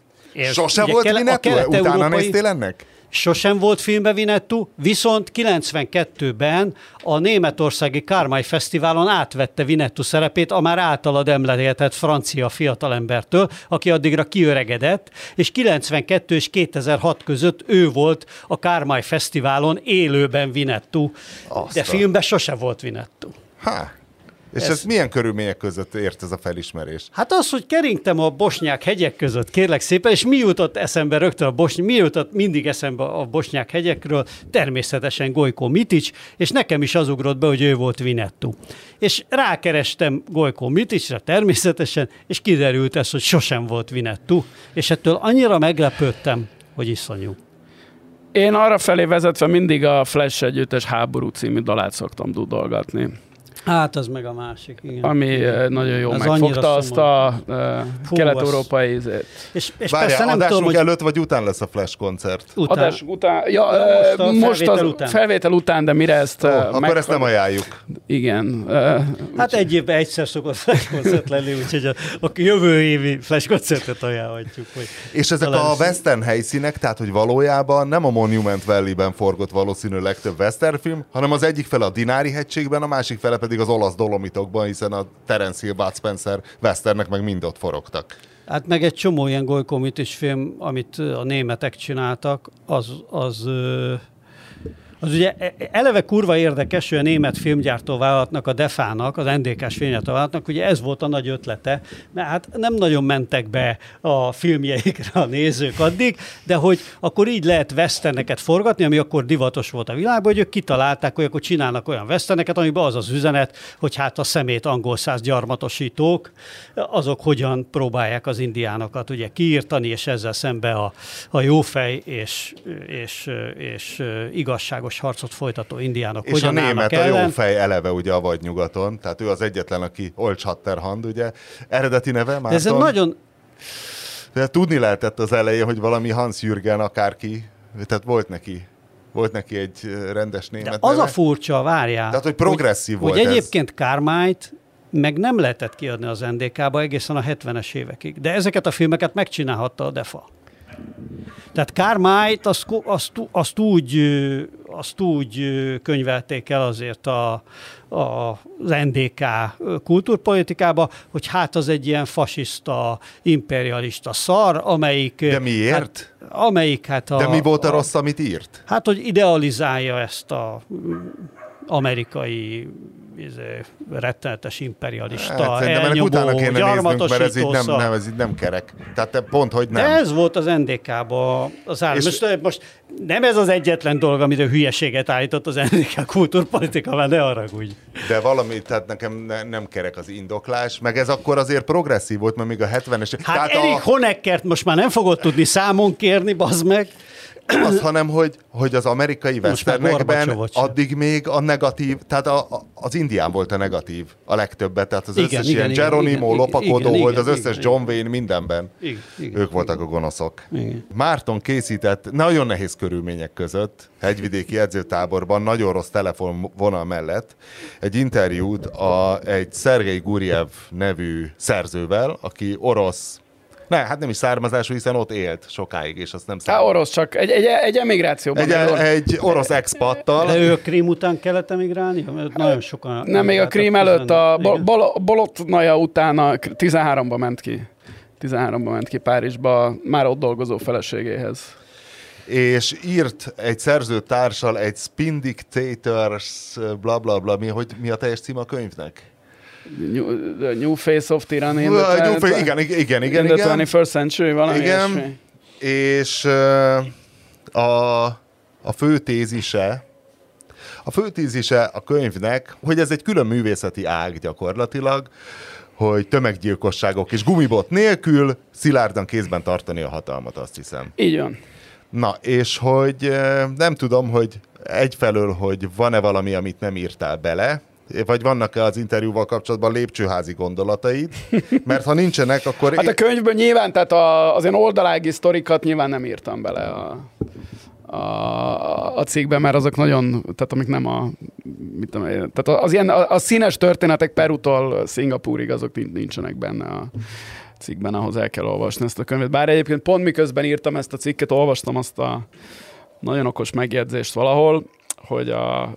Sose volt kele, a Utána néztél ennek? Sosem volt filmbe Vinettu, viszont 92-ben a németországi Kármály Fesztiválon átvette Vinettu szerepét a már általad emlegetett francia fiatalembertől, aki addigra kiöregedett, és 92 és 2006 között ő volt a Kármály Fesztiválon élőben Vinettu, de filmben sose volt Vinettu. Ha. És ez, ez milyen körülmények között ért ez a felismerés? Hát az, hogy keringtem a bosnyák hegyek között, kérlek szépen, és mi jutott eszembe rögtön a bosnyák, mi jutott mindig eszembe a bosnyák hegyekről, természetesen Gojko Mitics, és nekem is az ugrott be, hogy ő volt Vinettu. És rákerestem Gojko Miticsre természetesen, és kiderült ez, hogy sosem volt Vinettu, és ettől annyira meglepődtem, hogy iszonyú. Én arra felé vezetve mindig a Flash együttes háború című dalát szoktam dudolgatni. Hát az meg a másik, igen. Ami igen. nagyon jó az megfogta azt a uh, kelet-európai ízét. És, és Várjál, persze nem tudom, hogy... előtt vagy után lesz a Flash koncert? Után. Adás után. Ja, most, a most felvétel, az, után. felvétel után, de mire ezt... Oh, uh, akkor ezt nem ajánljuk. Igen. Uh, hát egy évben egyszer szokott Flash koncert lenni, úgyhogy a, a jövő évi Flash koncertet ajánlhatjuk. Hogy és ezek a western helyszínek, tehát hogy valójában nem a Monument Valley-ben forgott valószínű legtöbb western film, hanem az egyik fele a Dinári hegységben, a másik fele pedig pedig az olasz dolomitokban, hiszen a Terence Hill, Bud Spencer Westernek meg mind ott forogtak. Hát meg egy csomó ilyen golykomitis film, amit a németek csináltak, az, az az ugye e, e, eleve kurva érdekes, hogy a német filmgyártó vállalatnak, a Defának, az NDK-s filmgyártó vállalatnak, ugye ez volt a nagy ötlete, mert hát nem nagyon mentek be a filmjeikre a nézők addig, de hogy akkor így lehet westerneket forgatni, ami akkor divatos volt a világban, hogy ők kitalálták, hogy akkor csinálnak olyan westerneket, amiben az az üzenet, hogy hát a szemét angol száz gyarmatosítók, azok hogyan próbálják az indiánokat ugye kiírtani, és ezzel szembe a, a jófej és, és, és igazságos világos harcot folytató indiánok És a német ellen. a jó fej eleve ugye a vagy nyugaton, tehát ő az egyetlen, aki Old Shatterhand, ugye eredeti neve már. Ez nagyon... De tudni lehetett az elején, hogy valami Hans Jürgen akárki, tehát volt neki volt neki egy rendes német De az neve. a furcsa, várjál. Tehát, hogy progresszív hogy, volt Hogy egyébként Kármájt meg nem lehetett kiadni az NDK-ba egészen a 70-es évekig. De ezeket a filmeket megcsinálhatta a DEFA. Tehát Kármájt azt, azt, azt, úgy, azt úgy könyvelték el azért a, a, az NDK kultúrpolitikába, hogy hát az egy ilyen fasiszta, imperialista szar, amelyik... De miért? Hát, amelyik hát a... De mi volt a, a rossz, amit írt? Hát, hogy idealizálja ezt a amerikai izé, rettenetes imperialista, hát, elnyomó, utána kéne néznünk, mert ez így nem, nem, ez így nem kerek. Tehát te pont, hogy nem. De ez volt az NDK-ba az állam. Most, most nem ez az egyetlen dolog, amit a hülyeséget állított az NDK kultúrpolitika, mert ne haragudj. De valami, tehát nekem ne, nem kerek az indoklás, meg ez akkor azért progresszív volt, mert még a 70-es... Hát tehát Erik a... Honeckert most már nem fogod tudni számon kérni, bazd meg az, hanem hogy, hogy az amerikai westernekben addig még a negatív, tehát a, a, az indián volt a negatív a legtöbbet, tehát az igen, összes igen, ilyen igen, Geronimo, igen, lopakodó igen, volt, az igen, összes igen, John Wayne mindenben. Igen, igen, ők voltak a gonoszok. Igen. Márton készített nagyon nehéz körülmények között, hegyvidéki edzőtáborban, nagyon rossz telefonvonal mellett egy interjút a, egy Szergei Guriev nevű szerzővel, aki orosz ne, hát nem is származású, hiszen ott élt sokáig, és azt nem származ. orosz, csak egy, egy, egy emigrációban. Egy, egy, egy orosz expattal. De ő a krím után kellett emigrálni? Mert nagyon sokan... Nem, még a krím előtt, a bol- Bolotnaja után a 13-ba ment ki. 13-ba ment ki Párizsba, már ott dolgozó feleségéhez és írt egy szerzőtársal egy Spin Dictators, bla bla bla, mi, hogy, mi a teljes cím a könyvnek? New, the new Face of Tyranny. In the, new face, igen, igen, igen. In the 21st century, valami igen. Ilyesmi. És a, a fő tézise, a fő tézise a könyvnek, hogy ez egy külön művészeti ág gyakorlatilag, hogy tömeggyilkosságok és gumibot nélkül szilárdan kézben tartani a hatalmat, azt hiszem. Így van. Na, és hogy nem tudom, hogy egyfelől, hogy van-e valami, amit nem írtál bele, vagy vannak-e az interjúval kapcsolatban lépcsőházi gondolataid? Mert ha nincsenek, akkor... Hát a könyvből nyilván, tehát a, az én oldalági sztorikat nyilván nem írtam bele a, a, a cikkben, mert azok nagyon, tehát amik nem a, mit tudom, tehát az ilyen, a, a színes történetek Perutól Szingapúrig, azok nincsenek benne a cikkben, ahhoz el kell olvasni ezt a könyvet. Bár egyébként pont miközben írtam ezt a cikket, olvastam azt a nagyon okos megjegyzést valahol, hogy a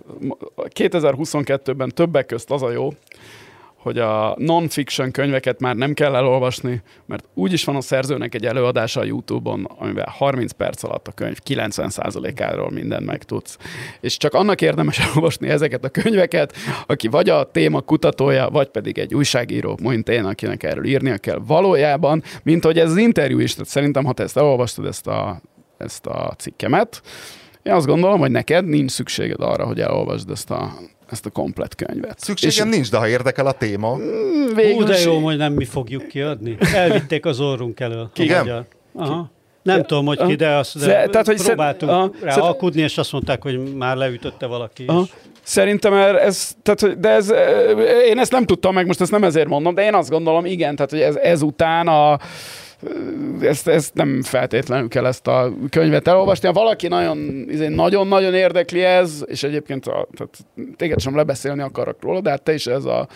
2022-ben többek közt az a jó, hogy a non-fiction könyveket már nem kell elolvasni, mert úgyis van a szerzőnek egy előadása a YouTube-on, amivel 30 perc alatt a könyv 90%-áról mindent megtudsz. És csak annak érdemes [LAUGHS] elolvasni ezeket a könyveket, aki vagy a téma kutatója, vagy pedig egy újságíró, mint én, akinek erről írnia kell valójában, mint hogy ez az interjú is. Tehát szerintem, ha te ezt elolvastad, ezt a, ezt a cikkemet, én azt gondolom, hogy neked nincs szükséged arra, hogy elolvasd ezt a, ezt a komplet könyvet. Szükségem és nincs, de ha érdekel a téma. Mm, végül Hú, de jó, hogy nem mi fogjuk kiadni. Elvitték az orrunk elől. Igen? Aha. Nem tudom, hogy ki, de, azt, de tehát, hogy próbáltunk szed, rá alkudni, és azt mondták, hogy már leütötte valaki. Aha. És... Szerintem ez, tehát, de ez, én ezt nem tudtam meg, most ezt nem ezért mondom, de én azt gondolom, igen, tehát hogy ez, ezután a, ezt, ezt nem feltétlenül kell ezt a könyvet elolvasni. Ha valaki nagyon, izé, nagyon-nagyon érdekli ez, és egyébként a, tehát téged sem lebeszélni akarok róla, de hát te is ez a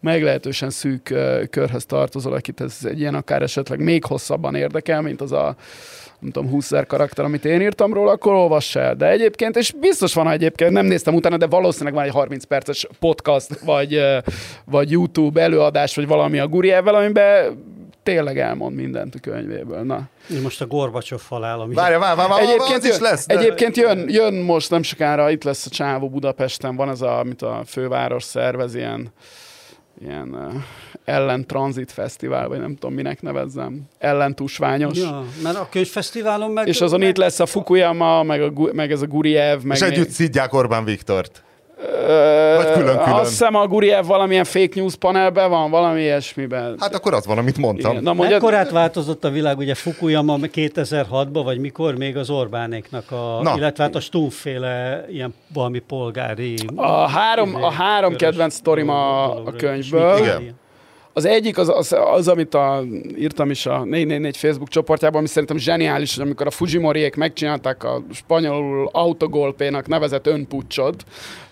meglehetősen szűk körhöz tartozol, akit ez egy ilyen akár esetleg még hosszabban érdekel, mint az a nem tudom, 20 karakter, amit én írtam róla, akkor olvass el. De egyébként, és biztos van egyébként, nem néztem utána, de valószínűleg van egy 30 perces podcast, vagy, vagy YouTube előadás, vagy valami a Gurievvel, amiben tényleg elmond mindent a könyvéből. Na. Én most a Gorbacsov falál, ami... Várja, várja, várja, egyébként is lesz. De... Egyébként jön, jön most nem sokára, itt lesz a Csávó Budapesten, van ez a, amit a főváros szervez, ilyen, ilyen uh, ellentranzit fesztivál, vagy nem tudom, minek nevezzem, ellentusványos. Ja, mert a könyvfesztiválon meg... És azon meg... itt lesz a Fukuyama, meg, a, meg ez a Guriev. Meg és együtt szidják Orbán Viktort. Vagy külön-külön. Azt hiszem a Guriev valamilyen fake news panelben van, valami ilyesmiben. Hát akkor az van, amit mondtam. Igen. Na, mondjad... Mekkorát változott a világ, ugye Fukuyama 2006-ban, vagy mikor még az Orbánéknak, a, Na. illetve hát a Stumféle ilyen valami polgári... A három, a három kedvenc sztorim a, a könyvből. Igen. Az egyik az, az, az amit a, írtam is a 444 Facebook csoportjában, ami szerintem zseniális, hogy amikor a Fujimoriék megcsinálták a spanyolul autogolpénak nevezett önpucsod,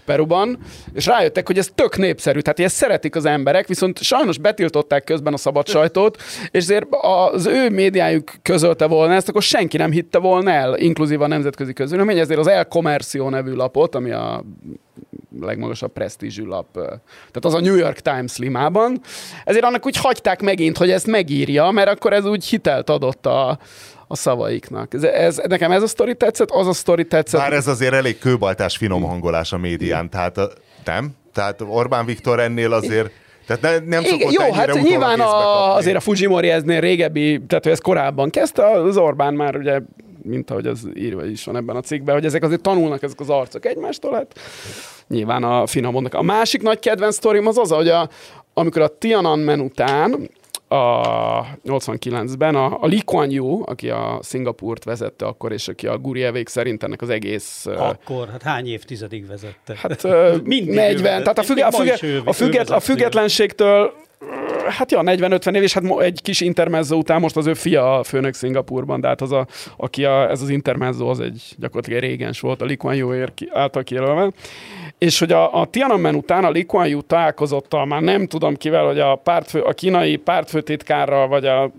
Peruban, és rájöttek, hogy ez tök népszerű, tehát ezt szeretik az emberek, viszont sajnos betiltották közben a szabad sajtót, és ezért az ő médiájuk közölte volna ezt, akkor senki nem hitte volna el, inkluzív a nemzetközi közvélemény, ezért az El Comercio nevű lapot, ami a legmagasabb presztízsű lap, tehát az a New York Times limában, ezért annak úgy hagyták megint, hogy ezt megírja, mert akkor ez úgy hitelt adott a, a szavaiknak. Ez, ez, nekem ez a sztori tetszett, az a sztori tetszett. Bár ez azért elég kőbaltás finom hangolás a médián, tehát nem? Tehát Orbán Viktor ennél azért tehát ne, nem szokott Igen, Jó, hát nyilván a, azért a Fujimori eznél régebbi, tehát ez korábban kezdte, az Orbán már ugye mint ahogy az írva is van ebben a cikkben, hogy ezek azért tanulnak ezek az arcok egymástól, hát nyilván a finomodnak. A másik nagy kedvenc sztorim az az, hogy a, amikor a Tiananmen után a 89-ben a, a Lee Kuan Yew, aki a Szingapurt vezette akkor, és aki a Gurievék szerint ennek az egész... Akkor, hát hány évtizedig vezette? Hát [LAUGHS] 40, tehát a, függe, a, függe, a, függet, a függetlenségtől hát ja, 40-50 év, és hát egy kis intermezzo után most az ő fia a főnök Szingapurban, de hát az a, aki a, ez az intermezzo, az egy gyakorlatilag egy régens volt, a Lee Kuan Yew által kijelölve. És hogy a, a Tiananmen után a Lee Kuan Yew találkozott már nem tudom kivel, hogy a, pártfő, a kínai pártfőtitkárral, vagy a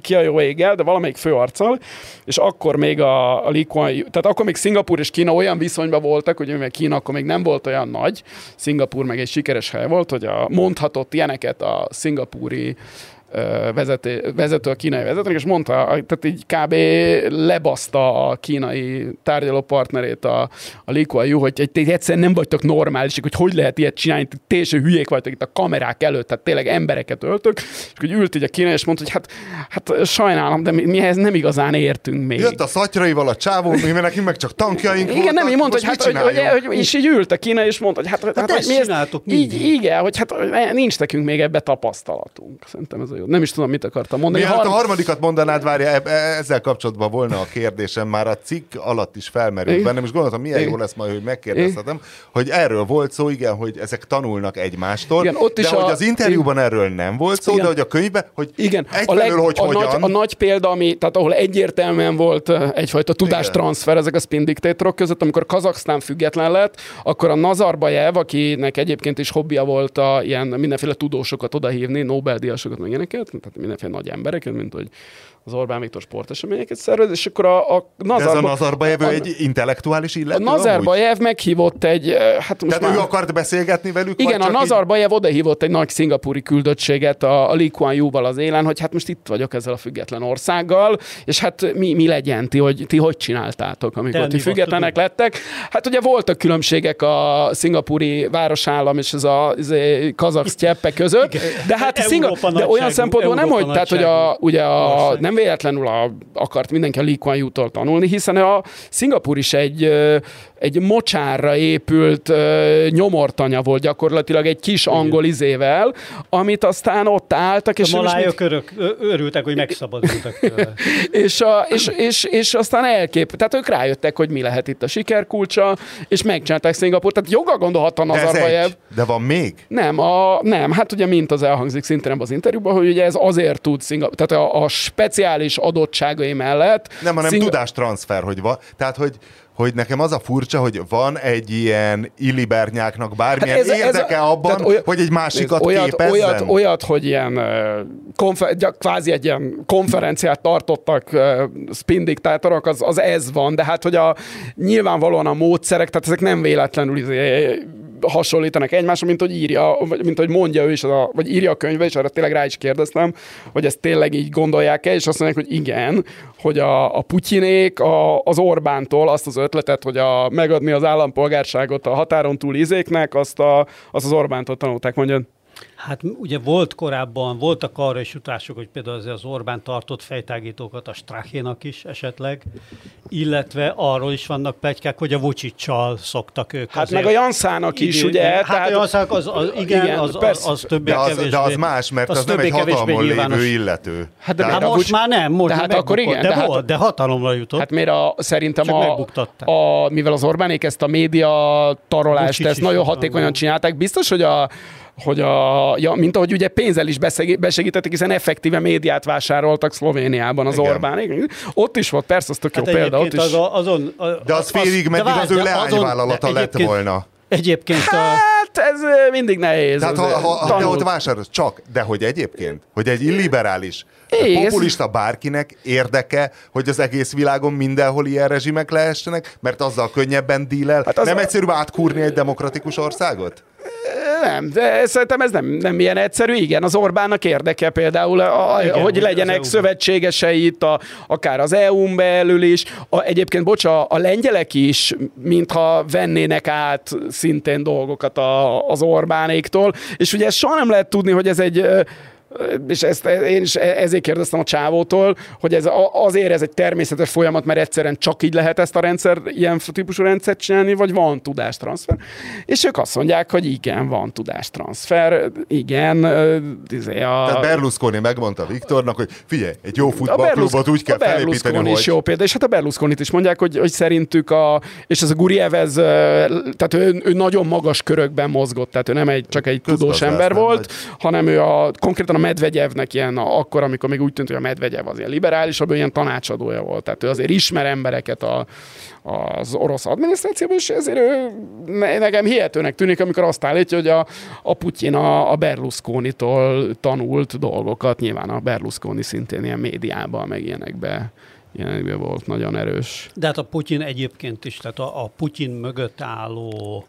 ki a jó éggel, de valamelyik főarccal, és akkor még a, a Lee Kuan Yew, tehát akkor még Szingapur és Kína olyan viszonyban voltak, hogy mivel Kína akkor még nem volt olyan nagy, Szingapur meg egy sikeres hely volt, hogy a, mondhatott ilyeneket a szingapúri vezető, vezető a kínai vezetőnek, és mondta, tehát így kb. lebaszta a kínai tárgyaló partnerét a, a Lee Kuan Yew, hogy egy, egyszerűen nem vagytok normálisik, hogy hogy lehet ilyet csinálni, teljesen hülyék vagytok itt a kamerák előtt, tehát tényleg embereket öltök, és hogy ült így a kínai, és mondta, hogy hát, hát sajnálom, de mi, mi ehhez nem igazán értünk még. Jött a szatyraival a csávó, mi nekünk meg csak tankjaink Igen, voltak, nem, így mondta, hogy, hát, hogy, hogy, hogy, és így ült a kínai, és mondta, hogy hát, hát, hát, hát mi ezt, így, igen, hogy hát nincs nekünk még ebbe tapasztalatunk. Szerintem ez a jó. Nem is tudom, mit akartam mondani. Miért a harmadikat mondanád, várja, e- e- ezzel kapcsolatban volna a kérdésem, már a cikk alatt is felmerült bennem, és gondoltam, milyen jó lesz majd, hogy megkérdezhetem, hogy erről volt szó, igen, hogy ezek tanulnak egymástól, igen, ott is de a... hogy az interjúban erről nem volt szó, igen. de hogy a könyvben, hogy igen. a, leg, hogy a, hogyan... nagy, a nagy példa, ami, tehát ahol egyértelműen volt egyfajta tudástranszfer ezek a spin diktátorok között, amikor Kazaksztán független lett, akkor a Nazarbayev, akinek egyébként is hobbija volt a ilyen mindenféle tudósokat odahívni, Nobel-díjasokat meg ilyenek, eseményeket, tehát mindenféle nagy embereket, mint hogy az Orbán Viktor sporteseményeket szervez, és akkor a, a Nazarba... ez a Nazarbayev egy intellektuális illető? A Nazarbayev meghívott egy... Hát most Tehát már... ő akart beszélgetni velük? Igen, a Nazarbayev így... odahívott egy nagy szingapúri küldöttséget a, a Lee Kuan Yew-val az élen, hogy hát most itt vagyok ezzel a független országgal, és hát mi, mi legyen ti, hogy ti hogy csináltátok, amikor ti függetlenek lettek. Hát ugye voltak különbségek a szingapúri városállam és ez a, ez a kazak között, de hát Szinga... de olyan szempontból nem, hogy, tehát, hogy a, ugye a, nem véletlenül a, akart mindenki a Lee Kuan tanulni, hiszen a Szingapur is egy, egy mocsárra épült nyomortanya volt gyakorlatilag egy kis angol izével, amit aztán ott álltak. És a malájok örök, örültek, hogy megszabadultak. [LAUGHS] és, a, és, és, és, aztán elkép, tehát ők rájöttek, hogy mi lehet itt a sikerkulcsa, és megcsinálták Szingapurt. Tehát joga gondolhatta Nazarbayev. De van még? Nem, a, nem, hát ugye mint az elhangzik szintén az interjúban, hogy ugye ez azért tud Szingapur, tehát a, a speciális adottságai mellett. Nem, hanem Szing... tudástranszfer, hogy van. Tehát, hogy hogy nekem az a furcsa, hogy van egy ilyen illibernyáknak bármilyen hát ez, érdeke ez a, abban, olyan, hogy egy másikat olyat, képezzen? Olyat, olyat, hogy ilyen konfer, kvázi egy ilyen konferenciát tartottak spin diktátorok, az, az ez van, de hát hogy a nyilvánvalóan a módszerek, tehát ezek nem véletlenül izé, hasonlítanak egymásra, mint hogy írja, vagy mint hogy mondja ő is, a, vagy írja a könyve, és arra tényleg rá is kérdeztem, hogy ezt tényleg így gondolják-e, és azt mondják, hogy igen, hogy a, a Putyinék a, az Orbántól azt az ötletet, hogy a, megadni az állampolgárságot a határon túl izéknek, azt, a, azt az Orbántól tanulták, mondja. Hát ugye volt korábban, voltak arra is utások, hogy például az, az Orbán tartott fejtágítókat a Strachénak is esetleg, illetve arról is vannak plegykák, hogy a Vucsicsal szoktak ők. Hát azért. meg a Janszának is, ugye? Hát tehát... a Janszának az, az igen, igen az, az, az többé de az, kevésbé. De az más, mert az, az nem egy hatalmon lévő illető. Hát, de hát most Vucs... már nem, most hát akkor igen, de, de, hát, volt, de hatalomra jutott. Hát miért a, szerintem a, a, mivel az Orbánék ezt a média tarolást, ezt nagyon hatékonyan csinálták, biztos, hogy a hogy a, ja, mint ahogy ugye pénzzel is besegítettek, hiszen effektíve médiát vásároltak Szlovéniában az Igen. Ott is volt, persze, az tök hát jó példa. Ott is. Az, azon, a, de az félig az, meddig az ő leányvállalata lett volna. Egyébként a... Hát ez mindig nehéz. Tehát ha, ha, ha te ott vásárolsz, csak, de hogy egyébként, hogy egy illiberális, Igen. populista bárkinek érdeke, hogy az egész világon mindenhol ilyen rezsimek lehessenek, mert azzal könnyebben dílel. Hát az nem a... egyszerűbb átkúrni egy demokratikus országot? Nem, de szerintem ez nem, nem ilyen egyszerű. Igen, az Orbánnak érdeke például, a, Igen, hogy legyenek szövetségesei itt, a, akár az EU-n belül is. A, egyébként, bocs, a, lengyelek is, mintha vennének át szintén dolgokat a, az Orbánéktól, és ugye soha nem lehet tudni, hogy ez egy és ezt én is ezért kérdeztem a csávótól, hogy ez azért ez egy természetes folyamat, mert egyszerűen csak így lehet ezt a rendszer, ilyen típusú rendszert csinálni, vagy van tudástranszfer. És ők azt mondják, hogy igen, van tudástranszfer, igen. Izé a... Tehát Berlusconi megmondta Viktornak, hogy figyelj, egy jó futballklubot úgy kell a felépíteni, hogy... is jó példa, és hát a berlusconi is mondják, hogy, hogy szerintük a, és ez a Guriev, ez, tehát ő, ő, nagyon magas körökben mozgott, tehát ő nem egy, csak egy tudós ember volt, vagy... hanem ő a, konkrétan a Medvegyevnek ilyen, akkor, amikor még úgy tűnt, hogy a Medvegyev az ilyen liberálisabb, ilyen tanácsadója volt. Tehát ő azért ismer embereket a, az orosz adminisztrációban, és ezért ő nekem hihetőnek tűnik, amikor azt állítja, hogy a, a Putyin a, a Berlusconi-tól tanult dolgokat, nyilván a Berlusconi szintén ilyen médiában, meg ilyenekbe ilyenekbe volt nagyon erős. De hát a Putyin egyébként is, tehát a, a Putyin mögött álló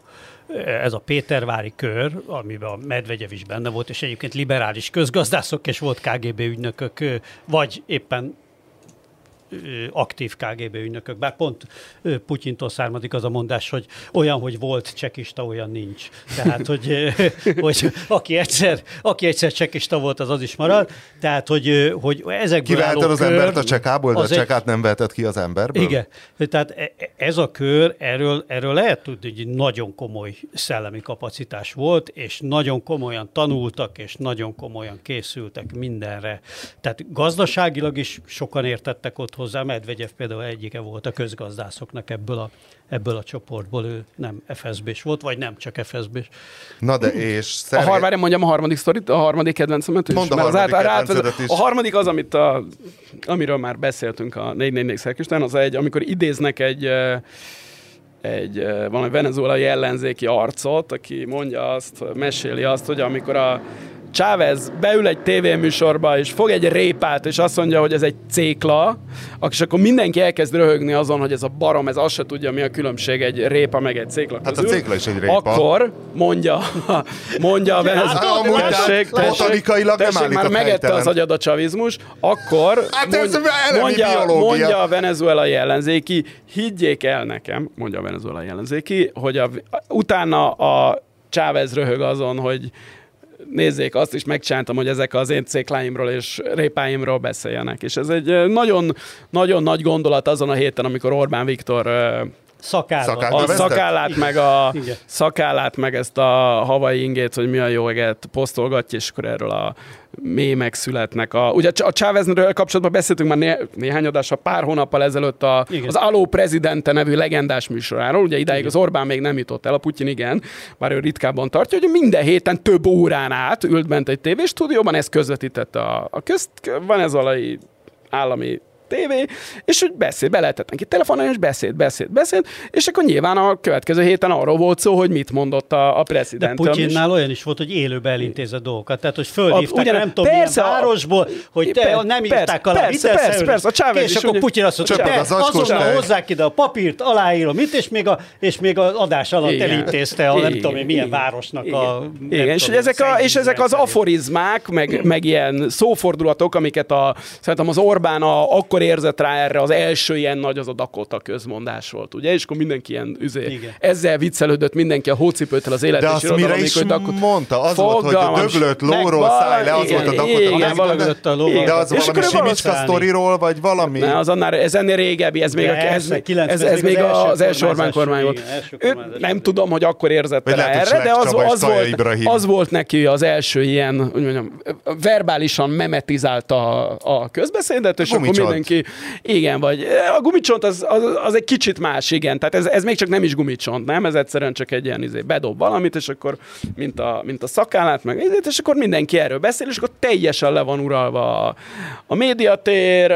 ez a Pétervári kör, amiben a Medvegyev is benne volt, és egyébként liberális közgazdászok és volt KGB ügynökök, vagy éppen aktív KGB ügynökök. Bár pont Putyintól származik az a mondás, hogy olyan, hogy volt csekista, olyan nincs. Tehát, hogy, [LAUGHS] hogy aki, egyszer, aki egyszer csekista volt, az az is marad. Tehát, hogy, hogy ezekből Kiveheted az kör, embert a csekából, de a csekát egy, nem vehetett ki az emberből? Igen. Tehát e, e, ez a kör, erről, erről lehet tudni, hogy nagyon komoly szellemi kapacitás volt, és nagyon komolyan tanultak, és nagyon komolyan készültek mindenre. Tehát gazdaságilag is sokan értettek ott hozzá. Medvegyev például egyike volt a közgazdászoknak ebből a, ebből a csoportból, ő nem FSB-s volt, vagy nem csak FSB-s. Na de és... Szeré... A harmadik, mondjam a harmadik sztorit, a harmadik kedvencemet is. Mondd a harmadik az is. A harmadik az, amit a, amiről már beszéltünk a 444 szerkisten, az egy, amikor idéznek egy egy valami venezuelai ellenzéki arcot, aki mondja azt, meséli azt, hogy amikor a Chávez beül egy tévéműsorba, és fog egy répát, és azt mondja, hogy ez egy cékla, és akkor mindenki elkezd röhögni azon, hogy ez a barom, ez azt se tudja, mi a különbség egy répa meg egy cékla közül. Hát a cékla is egy répa. Akkor mondja, [LAUGHS] mondja a Venezuela. Hát, tessék, botanikailag nem tessék, már megette az agyad a csavizmus, akkor hát ez mondja, mondja a venezuelai ellenzéki, higgyék el nekem, mondja a venezuelai ellenzéki, hogy a, utána a Chávez röhög azon, hogy nézzék, azt is megcsináltam, hogy ezek az én cékláimról és répáimról beszéljenek. És ez egy nagyon, nagyon nagy gondolat azon a héten, amikor Orbán Viktor Szakállat. A szakállát meg, a, Igen. szakállát, meg ezt a havai ingét, hogy mi a jó eget posztolgatja, és akkor erről a mémek születnek. A, ugye a Chávezről kapcsolatban beszéltünk már né, néhány adással, pár hónappal ezelőtt a, az Aló Prezidente nevű legendás műsoráról. Ugye idáig igen. az Orbán még nem jutott el, a Putyin igen, bár ő ritkábban tartja, hogy minden héten több órán át ült bent egy tévéstúdióban, ezt közvetítette a, a közt, van ez alai állami tévé, és hogy beszél, be lehetett neki telefonálni, és beszéd, beszéd, beszéd, és akkor nyilván a következő héten arról volt szó, hogy mit mondott a, a president. De Putyinnál olyan is volt, hogy élőbe elintézett dolgokat, tehát hogy fölhívták, ugyan, nem tudom, persze, milyen városból, hogy te per, nem írták alá, persze, persze, persze, persze, a Chávez és akkor Putyin azt mondta, hogy azonnal hozzák ide a papírt, aláírom itt, és még, a, és még az adás alatt igen, elintézte a nem tudom én milyen városnak igen, a... Igen, és, ezek a, és ezek az aforizmák, meg, meg ilyen szófordulatok, amiket a, szerintem az Orbán a, akkor akkor érzett rá erre, az első ilyen nagy az a Dakota közmondás volt, ugye? És akkor mindenki ilyen üzé, ezzel viccelődött mindenki a hócipőtől az élet De azt mire is Dakota... mondta? Az volt, hogy döglött lóról száll le, az igen, volt a Dakota. Igen, valami a ló. De az valami Simicska sztoriról, vagy valami? Ne, az annál, ez ennél régebbi, ez még, a, ez, ez, ez még az első Orbán kormány volt. Nem tudom, hogy akkor érzett rá erre, de az, az, volt, az volt neki az első ilyen, hogy mondjam, verbálisan memetizálta a közbeszédet, és akkor mindenki ki. Igen, vagy a gumicsont az, az, az egy kicsit más, igen. Tehát ez, ez még csak nem is gumicsont, nem? Ez egyszerűen csak egy ilyen izé, bedob valamit, és akkor mint a, mint a szakállát, meg és akkor mindenki erről beszél, és akkor teljesen le van uralva a, a médiatér,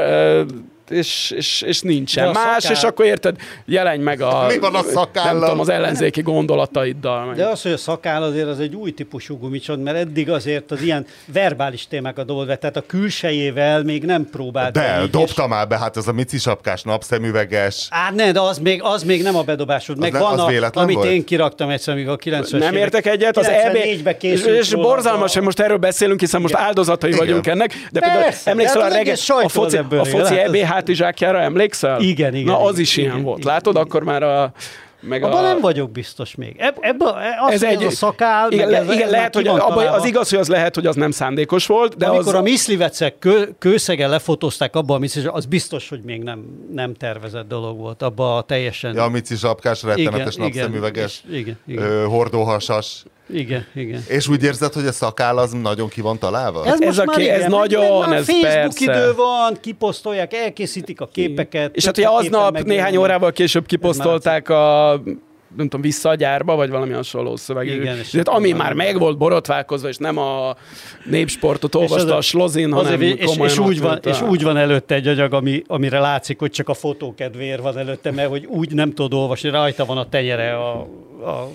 és, és, és nincsen más, szakál... és akkor érted, jelenj meg a, Mi van a szakállal? nem tudom, az ellenzéki gondolataiddal. Meg. De az, hogy a szakál azért az egy új típusú gumicsont, mert eddig azért az ilyen verbális témákat be, tehát a külsejével még nem próbált. De, így, dobta és... már be, hát az a mici sapkás, napszemüveges. Á, ne, de az még, az még nem a bedobásod. Meg az van, ne, a, amit volt? én kiraktam egyszer, amíg a 90 Nem értek egyet, az EB, és, és borzalmas, hogy most erről beszélünk, hiszen most áldozatai vagyunk ennek, de például emlékszel a reggel, a foci, a foci EB hátizsákjára emlékszel? Igen, igen. Na, az igen, is igen, ilyen igen, volt. Igen. Látod, akkor már a meg Abban a... nem vagyok biztos még. Ebb, ebből, az, ez egy, a szakál, igen, meg ez, igen ez lehet, hogy abba, az igaz, hogy az lehet, hogy az nem szándékos volt, de Amikor az... a miszlivecek kő, kőszegen lefotózták abba a miszli, az biztos, hogy még nem, nem tervezett dolog volt. Abba a teljesen... Ja, a mici zsapkás, rettenetes igen, napszemüveges, igen, igen, igen. hordóhasas. Igen, igen. És úgy érzed, hogy a szakáll az nagyon ki van találva? Ez, ez, a ké, igen, ez nagyon, ez Facebook persze. idő van, kiposztolják, elkészítik a képeket. És hát ugye aznap néhány órával később kiposztolták a nem tudom, vissza a gyárba, vagy valami hasonló szöveg. Igen, és hát, ami már meg volt borotválkozva, és nem a népsportot olvasta a slozin, hanem és, és, és, úgy van, és úgy van előtte egy anyag, ami, amire látszik, hogy csak a fotókedvér van előtte, mert hogy úgy nem tudod olvasni, rajta van a tenyere a, a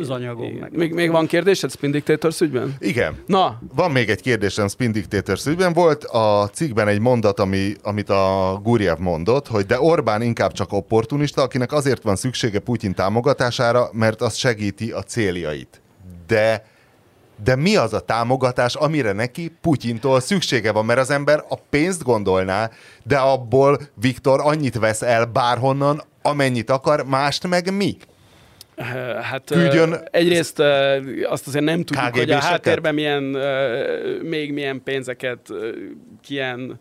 az anyagom. Meg. Még, még van kérdésed Spin Dictators ügyben? Igen. Na. Van még egy kérdésem Spin Dictators ügyben. Volt a cikkben egy mondat, ami, amit a Gurjev mondott, hogy de Orbán inkább csak opportunista, akinek azért van szüksége Putyin támogatására, mert az segíti a céljait. De de mi az a támogatás, amire neki Putyintól szüksége van? Mert az ember a pénzt gondolná, de abból Viktor annyit vesz el bárhonnan, amennyit akar, mást meg mi? Hát Küldjön egyrészt azt azért nem tudjuk, hogy a háttérben milyen, még milyen pénzeket, milyen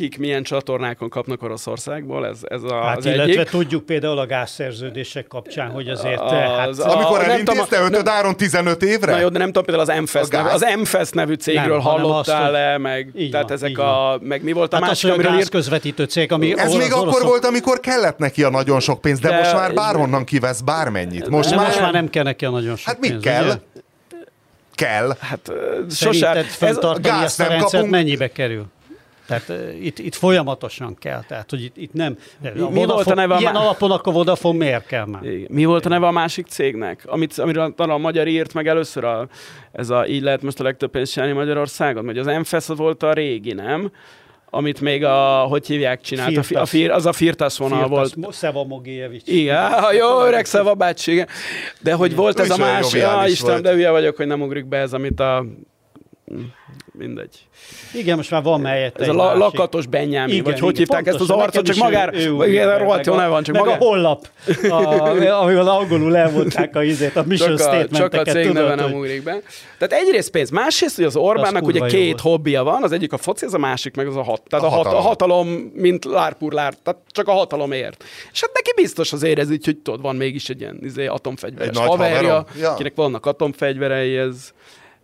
kik milyen csatornákon kapnak Oroszországból, ez, ez a, hát az illetve egyik. tudjuk például a gázszerződések kapcsán, hogy azért... Az, hát, a, amikor elintézte 5 áron 15 15 évre? Na jó, de nem tudom, például az MFESZ, nevű, az MFESZ nevű cégről nem, hallottál le, meg, így tehát van, ezek a, meg mi volt a hát másik, az, amiről írt? közvetítő cég, ami Ez még akkor volt, amikor kellett neki a nagyon sok pénz, de, most már bárhonnan kivesz bármennyit. Most, már... most már nem kell neki a nagyon sok Hát mi kell? kell. Hát sosem. Szerinted fenntartani ezt a rendszert mennyibe kerül? Tehát itt, itt folyamatosan kell, tehát hogy itt, itt nem... Mi, a mi volt a neve? Ilyen má... alapon akkor Vodafone miért kell már? Mi volt a neve a másik cégnek? Amit, amiről a, a magyar írt meg először a, ez a így lehet most a legtöbb pénzt csinálni Magyarországon, hogy az MFES volt a régi, nem? amit még a, hogy hívják, csinált, a, a fir, az a Firtas vonal Firtas, volt. Szeva. Igen, a [LAUGHS] jó öreg Szeva bácsi, igen. De hogy igen. volt ez a másik, ja, Isten, de hülye vagyok, hogy nem ugrik be ez, amit a mindegy. Igen, most már van mellett Ez a la- lakatos Benyámi, igen, vagy igen, hogy hívták ezt az arcot, csak magára, ő, igen, rohadt jó van, csak meg magár... a hollap, amivel angolul elmondták a izét, a mission csak a, csak a cég neve nem ugrik be. Tehát egyrészt pénz, másrészt, hogy az Orbánnak ugye két hobbija van, az egyik a foci, az a másik meg az a hat. Tehát a, a, hatalom. a hatalom, mint lárpur lár, tehát csak a hatalomért. És hát neki biztos az érez hogy tudod, van mégis egy ilyen izé, atomfegyveres haverja, ja. akinek vannak atomfegyverei, ez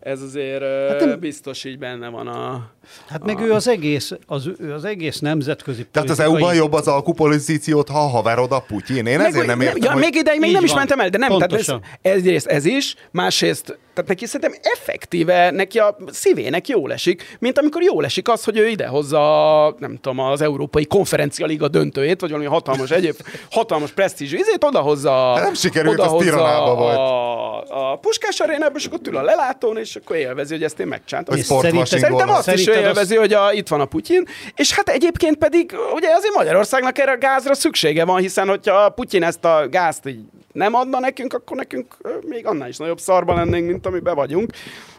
ez azért hát nem... biztos így benne van a... Hát meg a... ő az egész, az, ő az egész nemzetközi Tehát az EU-ban jobb az alkupozíciót, ha haverod a Putyin. Én meg, ezért nem értem, ja, hogy... Még ideig még nem van. is mentem el, de nem. Tehát ez, egyrészt ez is, másrészt tehát neki szerintem effektíve, neki a szívének jól esik, mint amikor jól esik az, hogy ő idehozza, nem tudom, az Európai Konferencia Liga döntőjét, vagy valami hatalmas egyéb, hatalmas presztízs izét, odahozza... De nem sikerült, az Tiranába volt. A, a Puskás arénában, és akkor ül a lelátón, és akkor élvezi, hogy ezt én megcsántam. Szerintem, szerintem azt is ő élvezi, az... hogy a, itt van a Putyin, és hát egyébként pedig ugye azért Magyarországnak erre a gázra szüksége van, hiszen hogyha Putyin ezt a gázt így nem adna nekünk, akkor nekünk még annál is nagyobb szarban lennénk, mint amiben vagyunk.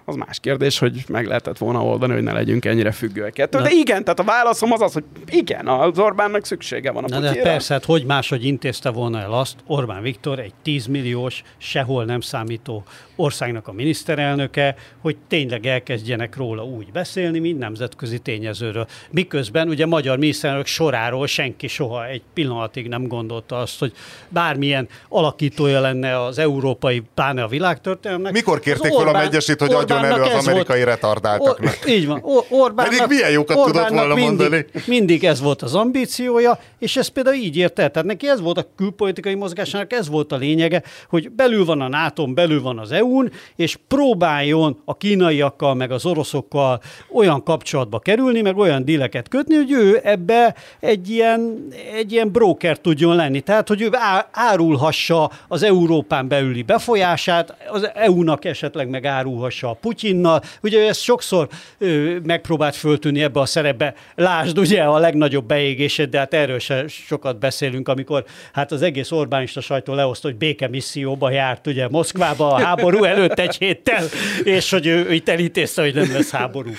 Az más kérdés, hogy meg lehetett volna oldani, hogy ne legyünk ennyire függőek ettől. De igen, tehát a válaszom az az, hogy igen, az Orbánnak szüksége van a Na de persze, hát hogy máshogy intézte volna el azt Orbán Viktor, egy 10 milliós, sehol nem számító országnak a miniszterelnöke, hogy tényleg elkezdjenek róla úgy beszélni, mint nemzetközi tényezőről. Miközben ugye magyar miniszterelnök soráról senki soha egy pillanatig nem gondolta azt, hogy bármilyen alakítója lenne az európai, pláne a világtörténelmnek. Mikor kérték fel a megyesét, hogy adjon elő az amerikai volt, retardáltaknak? Or, így van. Orbánnak, Pedig milyen jókat tudott volna mindig, mondani. Mindig ez volt az ambíciója, és ez például így érte. Tehát neki ez volt a külpolitikai mozgásának, ez volt a lényege, hogy belül van a nato belül van az EU, EU-n, és próbáljon a kínaiakkal, meg az oroszokkal olyan kapcsolatba kerülni, meg olyan díleket kötni, hogy ő ebbe egy ilyen, egy ilyen broker tudjon lenni. Tehát, hogy ő árulhassa az Európán belüli befolyását, az EU-nak esetleg meg árulhassa a Putyinnal. Ugye ezt sokszor ő, megpróbált föltűnni ebbe a szerepbe. Lásd, ugye a legnagyobb beégésed, de hát erről se sokat beszélünk, amikor hát az egész Orbánista sajtó lehozta, hogy békemisszióba járt ugye Moszkvába a háború előtt egy héttel, és hogy ő, ő itt elintézte, hogy nem lesz háború.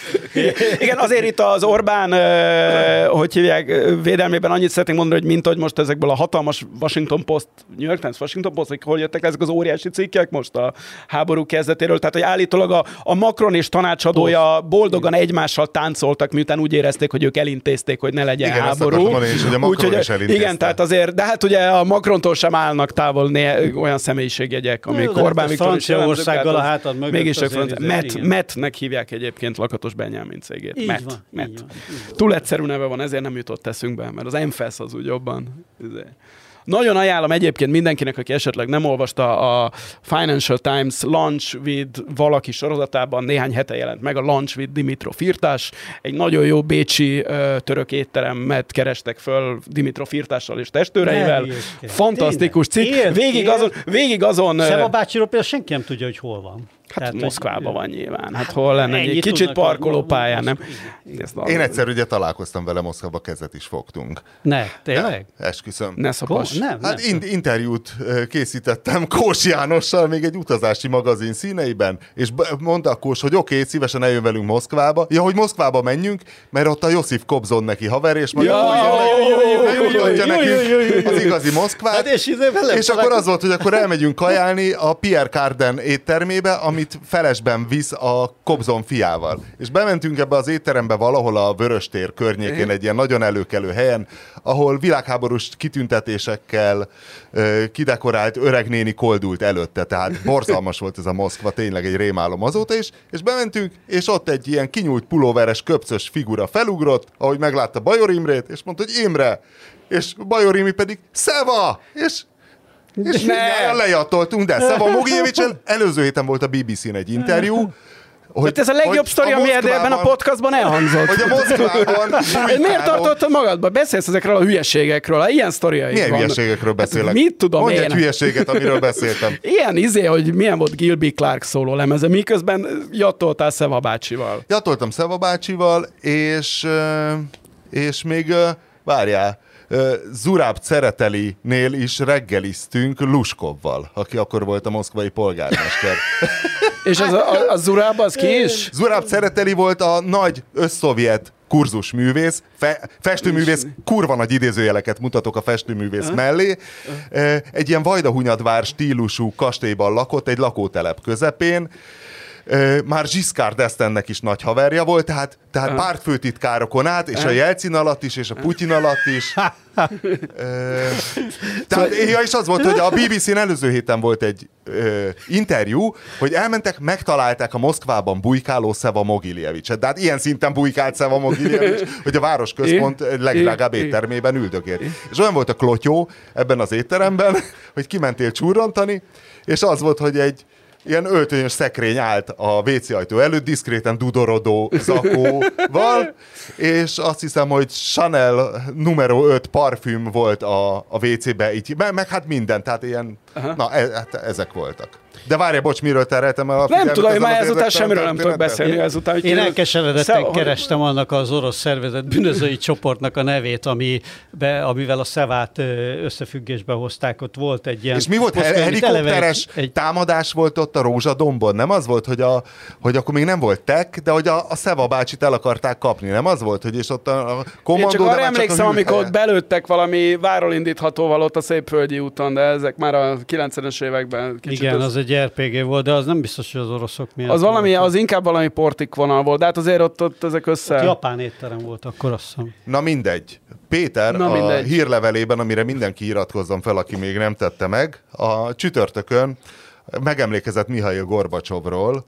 Igen, azért itt az Orbán, hogy hívják, védelmében annyit szeretnék mondani, hogy mint hogy most ezekből a hatalmas Washington Post, New York Times Washington Post, hogy hol jöttek ezek az óriási cikkek most a háború kezdetéről, tehát hogy állítólag a, a Macron és tanácsadója boldogan egymással táncoltak, miután úgy érezték, hogy ők elintézték, hogy ne legyen igen, háború. Is, hogy a Macron Úgy, hogy, igen, tehát azért, de hát ugye a Macrontól sem állnak távol né, olyan személyiségjegyek, amik Orbán Viktor is Magyarországgal a hátad mögött. Mégis front. Met, Metnek hívják egyébként Lakatos Benyámin cégét. Így Met. Van, Met. Így van, így van. Túl egyszerű neve van, ezért nem jutott eszünkbe, mert az MFES az úgy jobban. Izé. Nagyon ajánlom egyébként mindenkinek, aki esetleg nem olvasta a Financial Times Lunch with valaki sorozatában, néhány hete jelent meg a Lunch with Dimitro Firtás. Egy nagyon jó bécsi török étteremet kerestek föl Dimitro Firtással és testőreivel. Fantasztikus cikk. Végig azon... Végig azon Szeva bácsiról például senki nem tudja, hogy hol van. Hát Tehát, Moszkvában van nyilván. Hát hol lenne egy kicsit parkolópályán, nem? Én egyszer ugye találkoztam vele Moszkvába, kezet is fogtunk. Ne, tényleg? Ja, esküszöm. Ne szopas. Nem, hát in- interjút készítettem Kós Jánossal még egy utazási magazin színeiben, és mondta Kós, hogy oké, okay, szívesen eljön velünk Moszkvába. Ja, hogy Moszkvába menjünk, mert ott a Josif Kobzon neki haver, és majd megmutatja nekünk az igazi Moszkvát. És akkor az volt, hogy akkor elmegyünk kajálni a Pierre Carden éttermébe, ami amit felesben visz a Kobzon fiával. És bementünk ebbe az étterembe valahol a Vöröstér környékén, egy ilyen nagyon előkelő helyen, ahol világháborús kitüntetésekkel kidekorált öregnéni koldult előtte, tehát borzalmas volt ez a Moszkva, tényleg egy rémálom azóta is, és bementünk, és ott egy ilyen kinyújt pulóveres, köpcös figura felugrott, ahogy meglátta Bajor Imrét, és mondta, hogy Imre, és Bajor Imi pedig Szeva! És és ne. lejatoltunk, de Szava Mogiljevicsel előző héten volt a BBC-n egy interjú, hogy, hát ez a legjobb sztori, ami ebben a podcastban elhangzott. Hogy a Moszkvában [LAUGHS] Miért tartottad magadba? Beszélsz ezekről a hülyeségekről, ilyen sztoriai Milyen van. hülyeségekről hát beszélek? Hát, mit tudom Mondj én? egy hülyeséget, amiről beszéltem. [LAUGHS] Ilyen izé, hogy milyen volt Gilby Clark szóló lemeze, miközben jattoltál Szeva bácsival. Jatoltam Szeva bácsival, és, és még várjál, Zurab Cereteli-nél is reggeliztünk Luskovval, aki akkor volt a moszkvai polgármester. [LAUGHS] És az a, a, Zurab az ki is? Zurab Cereteli volt a nagy összszovjet kurzusművész, fe, festőművész, kurva nagy idézőjeleket mutatok a festőművész mellé. Egy ilyen vajdahunyadvár stílusú kastélyban lakott, egy lakótelep közepén, már Giscard d'Estennek is nagy haverja volt, tehát, tehát pártfőtitkárokon át, és a Jelcin alatt is, és a Putyin alatt is. [LAUGHS] tehát, ja, és az volt, hogy a BBC-n előző héten volt egy ö, interjú, hogy elmentek, megtalálták a Moszkvában bujkáló Szeva Mogiljevicset. De hát ilyen szinten bujkált Szeva Mogiljevics, [LAUGHS] hogy a városközpont legdrágább éttermében üldögélt. És olyan volt a klotyó ebben az étteremben, [LAUGHS] hogy kimentél csúrantani, és az volt, hogy egy ilyen öltönyös szekrény állt a WC ajtó előtt, diszkréten dudorodó zakóval, és azt hiszem, hogy Chanel numero 5 parfüm volt a, a WC-be, így, meg, meg hát minden, tehát ilyen, Aha. na e, hát ezek voltak. De várja, bocs, miről tereltem el a Nem tudom, hogy már ezután semmiről nem tudok beszélni én, ezután. Én, én elkeseredetten Szev... kerestem annak az orosz szervezet bűnözői csoportnak a nevét, ami be, amivel a Szevát összefüggésbe hozták. Ott volt egy ilyen... És mi volt? Helikopteres egy... támadás volt ott a Rózsadombon? Nem az volt, hogy, a, hogy akkor még nem volt tek, de hogy a, a Szeva bácsit el akarták kapni, nem az volt, hogy és ott a, a kommandó... Én csak arra emlékszem, amikor ott belőttek valami váról indíthatóval ott a Szépföldi úton, de ezek már a 90-es években kicsit... Igen, az, az egy RPG volt, de az nem biztos, hogy az oroszok miatt. Az, valami, az inkább valami portik vonal volt, de hát azért ott, ott ezek össze... Ott japán étterem volt, akkor azt hiszem. Na mindegy. Péter Na, mindegy. a hírlevelében, amire mindenki iratkozzon fel, aki még nem tette meg, a csütörtökön megemlékezett Mihail Gorbacsovról,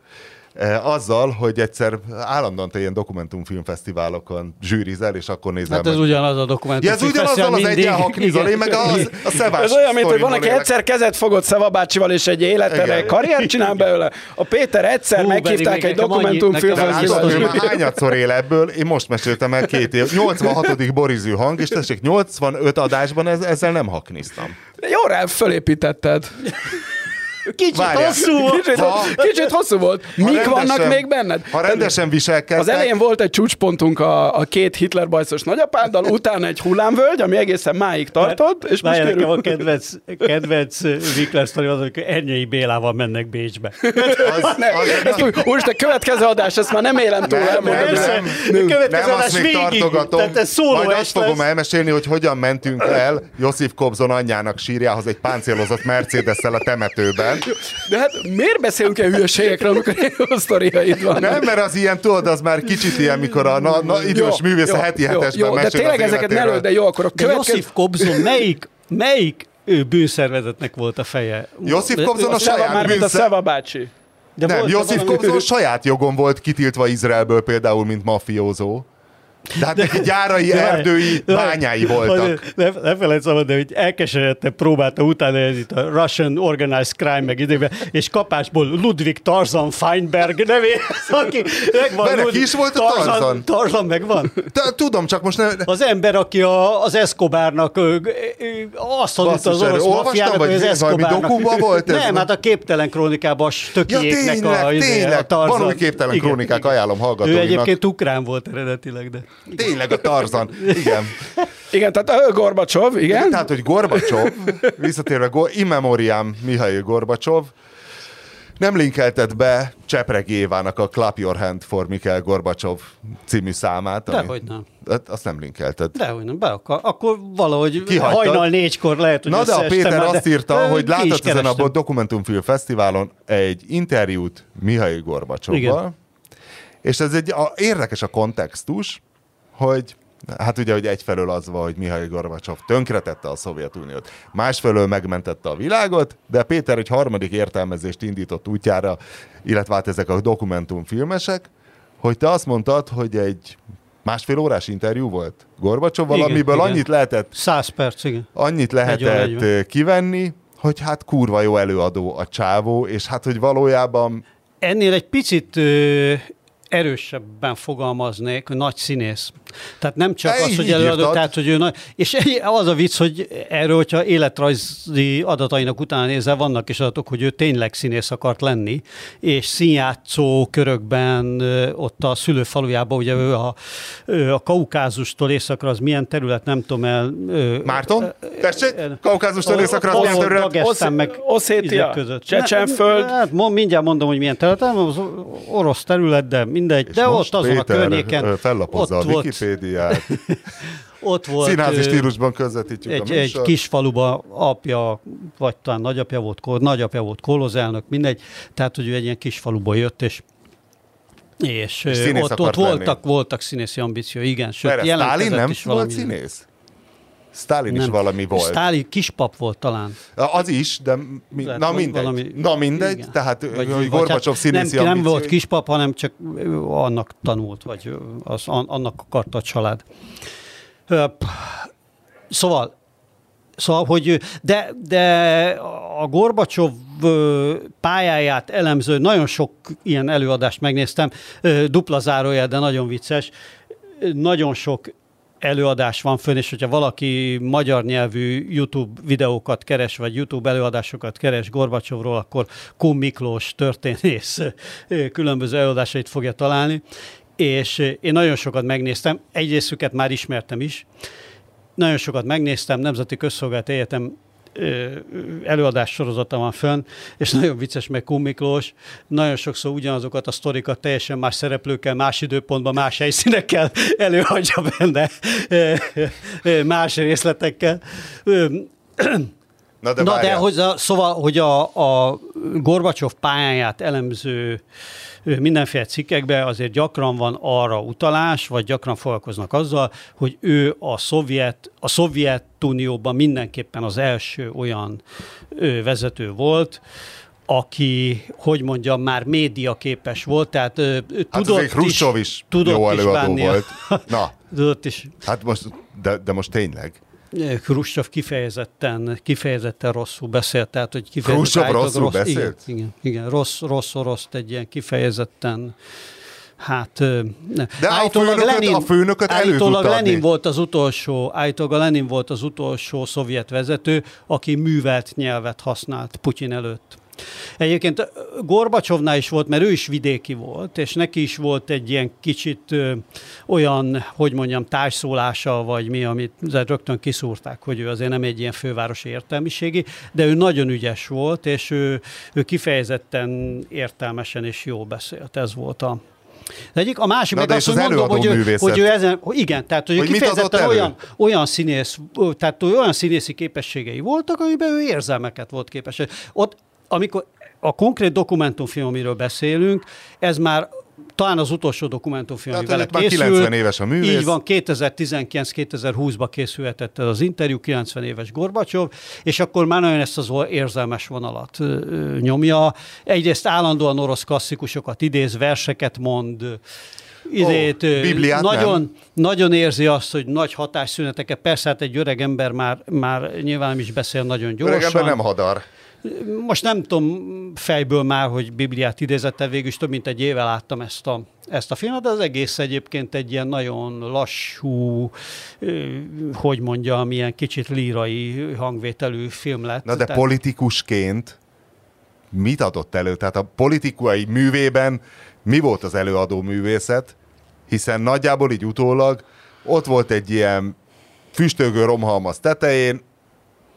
azzal, hogy egyszer állandóan te ilyen dokumentumfilmfesztiválokon zsűrizel, és akkor nézel Hát ez meg. ugyanaz a dokumentumfilmfesztivál ja, ez ugyanaz az egyen haknizol, én meg a, a Szevás Ez olyan, mint hogy van, aki egyszer kezet fogott Szeva bácsival, és egy életere karriert csinál belőle. A Péter egyszer Hú, meghívták egy dokumentumfilmfesztiválon. Hányadszor él ebből? Én most meséltem el két év. 86. Borizű hang, és tessék, 85 adásban ezzel nem hakniztam. Jó rá, fölépítetted. Kicsit Várjál. hosszú volt. Kicsit, ha, kicsit hosszú volt. Mik rendesen, vannak még benned? Ha rendesen viselkedtek. Az elején volt egy csúcspontunk a, a két Hitler bajszos nagyapáddal, utána egy hullámvölgy, ami egészen máig tartott. És most nekem a kedvenc, kedvenc Vikler sztori az, amikor Ernyei Bélával mennek Bécsbe. Az, ne, az, az, most a következő adás, ezt már nem élem túl nem, nem, nem, nem, következő nem, adás még végig. tartogatom. Tehát ez szóló Majd azt fogom lesz. elmesélni, hogy hogyan mentünk el Josif Kobzon anyjának sírjához egy páncélozott Mercedes-szel a temetőben De hát miért beszélünk e hülyeségekről, amikor jó sztoriaid van? Nem, mert az ilyen, tudod, az már kicsit ilyen, mikor a na, na, idős jó, művész jó, a heti hetesben jó, De tényleg ezeket ne lőd, de jó, akkor a következő... Josif Kobzon melyik, melyik ő bűnszervezetnek volt a feje? Josif Kobzon a, a saját Már mint a Szeva bácsi. De nem, Josif Kobzon saját jogon volt kitiltva Izraelből például, mint mafiózó. De hát neki gyárai, de, erdői, de, bányái voltak. Ne, ne felejtsd szabad, de hogy elkeseredten próbálta utána ez itt a Russian Organized Crime meg időben, és kapásból Ludwig Tarzan Feinberg nevé, [LAUGHS] aki megvan. Mert Lud- is volt a Tarzan. Tarzan, Tarzan megvan. Tudom, csak most nem... Az ember, aki a, az Escobarnak azt mondta az orosz mafiának, hogy az Escobarnak. volt ez? Nem, hát a képtelen krónikában stökiéknek ja, tényleg, a, tényleg. a Tarzan. Van új képtelen igen, krónikák, ajánlom hallgatóinak. Ő egyébként ukrán volt eredetileg, de... Tényleg a Tarzan. Igen. Igen, tehát Gorbacsov, igen. igen. Tehát, hogy Gorbacsov, visszatérve, Go- immemoriam Mihail Gorbacsov, nem linkelted be Csepreg Évának a Clap Your Hand for Mikhail Gorbacsov című számát. Ami... Dehogy nem. Azt nem linkelted. Dehogy nem, be akar. Akkor valahogy Kihagytad. hajnal négykor lehet, hogy Na de a Péter azt írta, hogy látott ezen a Dokumentumfilm Fesztiválon egy interjút Mihail Gorbacsovval, és ez egy a, érdekes a kontextus, hogy Hát ugye, hogy egyfelől az van, hogy Mihail Gorbacsov tönkretette a Szovjetuniót, másfelől megmentette a világot, de Péter egy harmadik értelmezést indított útjára, illetve hát ezek a dokumentumfilmesek, hogy te azt mondtad, hogy egy másfél órás interjú volt Gorbacsovval, igen, amiből igen. annyit lehetett... Száz perc, igen. Annyit lehetett kivenni, hogy hát kurva jó előadó a csávó, és hát, hogy valójában ennél egy picit erősebben fogalmaznék, hogy nagy színész. Tehát nem csak az, hogy előadó, tehát hogy ő nagy, és az a vicc, hogy erről, hogyha életrajzi adatainak utána nézel, vannak is adatok, hogy ő tényleg színész akart lenni, és színjátszó körökben ott a szülőfalujában, ugye ő a, ő a Kaukázustól északra, az milyen terület, nem tudom el. Márton? Tessék? Kaukázustól északra, az milyen terület? meg Oszétia, Csecsenföld. Hát mindjárt mondom, hogy milyen terület, az orosz terület, de mindegy. És de ott azon Péter a környéken. Fellapozza ott a Wikipédiát. [LAUGHS] ott volt... Színházi stílusban közvetítjük egy, a egy kis faluba apja, vagy talán nagyapja volt, nagyapja volt kolozelnök, mindegy. Tehát, hogy ő egy ilyen kis faluba jött, és és, és ott, ott voltak, voltak színészi ambíció, igen. Sőt, Stalin nem is volt színész? Stalin nem. is valami volt. Stalin kispap volt talán. Az is, de mi, na mindegy. Valami, na mindegy, igen. tehát vagy, hogy Gorbacsov hát színészi nem, nem volt kispap, hanem csak annak tanult, vagy az, annak akarta a család. Szóval, Szóval, hogy de, de a Gorbacsov pályáját elemző, nagyon sok ilyen előadást megnéztem, dupla zárója, de nagyon vicces, nagyon sok előadás van fönn, és hogyha valaki magyar nyelvű YouTube videókat keres, vagy YouTube előadásokat keres Gorbacsovról, akkor Kum Miklós történész [LAUGHS] különböző előadásait fogja találni. És én nagyon sokat megnéztem, egy részüket már ismertem is, nagyon sokat megnéztem, Nemzeti Közszolgált Egyetem előadás sorozata van fönn, és nagyon vicces meg Miklós, nagyon sokszor ugyanazokat a sztorikat teljesen más szereplőkkel, más időpontban, más helyszínekkel [LAUGHS] előadja benne, más részletekkel. Na de, Na de hogy a, szóval, hogy a, a Gorbacsov pályáját elemző mindenféle cikkekben azért gyakran van arra utalás, vagy gyakran foglalkoznak azzal, hogy ő a szovjet, a Szovjetunióban mindenképpen az első olyan vezető volt, aki, hogy mondjam, már média képes volt, tehát hát tudott is, is tudott jó is volt. Na, [LAUGHS] tudott is. Hát most, de, de most tényleg. Khrushchev kifejezetten, kifejezetten rosszul beszélt, tehát hogy kifejezetten... Khrushchev rosszul rossz, beszélt? Igen, igen, igen, rossz, rossz oroszt egy ilyen kifejezetten Hát, ne. De állítólag a főnököt, Lenin, a főnököt állítólag Lenin volt az utolsó, állítólag Lenin volt az utolsó szovjet vezető, aki művelt nyelvet használt Putyin előtt. Egyébként Gorbacsovnál is volt, mert ő is vidéki volt, és neki is volt egy ilyen kicsit ö, olyan, hogy mondjam, társszólása, vagy mi, amit rögtön kiszúrták, hogy ő azért nem egy ilyen fővárosi értelmiségi, de ő nagyon ügyes volt, és ő, ő kifejezetten értelmesen és jó beszélt. Ez volt a, egyik, a másik Na, meg azt, hogy mondom, hogy ő, hogy ő ezen, igen, tehát hogy, hogy kifejezetten olyan, olyan színész, tehát olyan színészi képességei voltak, amiben ő érzelmeket volt képes. Ott amikor a konkrét dokumentumfilm, amiről beszélünk, ez már talán az utolsó dokumentumfilm, ami vele készül. 90 éves a művész. Így van, 2019-2020-ba készülhetett ez az interjú, 90 éves Gorbacsov, és akkor már nagyon ezt az érzelmes vonalat nyomja. Egyrészt állandóan orosz klasszikusokat idéz, verseket mond, idét, oh, nagyon, nagyon érzi azt, hogy nagy hatásszüneteket, persze hát egy öreg ember már, már nyilván nem is beszél nagyon gyorsan. Öreg ember nem hadar. Most nem tudom fejből már, hogy Bibliát idézette, végül is több mint egy éve láttam ezt a, ezt a filmet, de az egész egyébként egy ilyen nagyon lassú, hogy mondjam, ilyen kicsit lírai hangvételű film lett. Na de Tehát... politikusként mit adott elő? Tehát a politikai művében mi volt az előadó művészet? Hiszen nagyjából így utólag ott volt egy ilyen füstölgő romhalmaz tetején,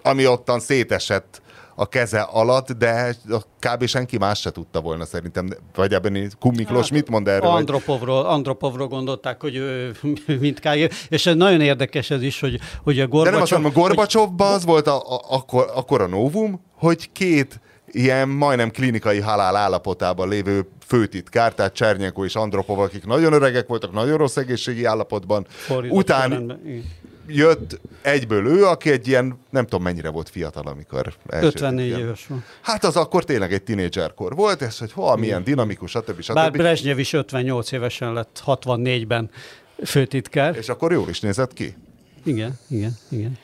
ami ottan szétesett a keze alatt, de kb. senki más se tudta volna szerintem, vagy ebben Kum Miklós hát, mit mond erről? Andropovról, Andropovról gondolták, hogy ő [LAUGHS] mindkáig, és ez nagyon érdekes ez is, hogy, hogy a Gorbacsov... De nem azt mondom, a Gorbacsovban hogy... az volt a, a, akkor, akkor a novum, hogy két ilyen majdnem klinikai halál állapotában lévő főtitkár, tehát Csernyekó és Andropov, akik nagyon öregek voltak, nagyon rossz egészségi állapotban. Fordított után jött egyből ő, aki egy ilyen, nem tudom mennyire volt fiatal, amikor 54 ilyen. éves van. Hát az akkor tényleg egy tinédzserkor volt, és hogy hol, milyen dinamikus, stb. stb. Bár Brezsnyev is 58 évesen lett 64-ben főtitkár. És akkor jól is nézett ki. Igen, igen, igen.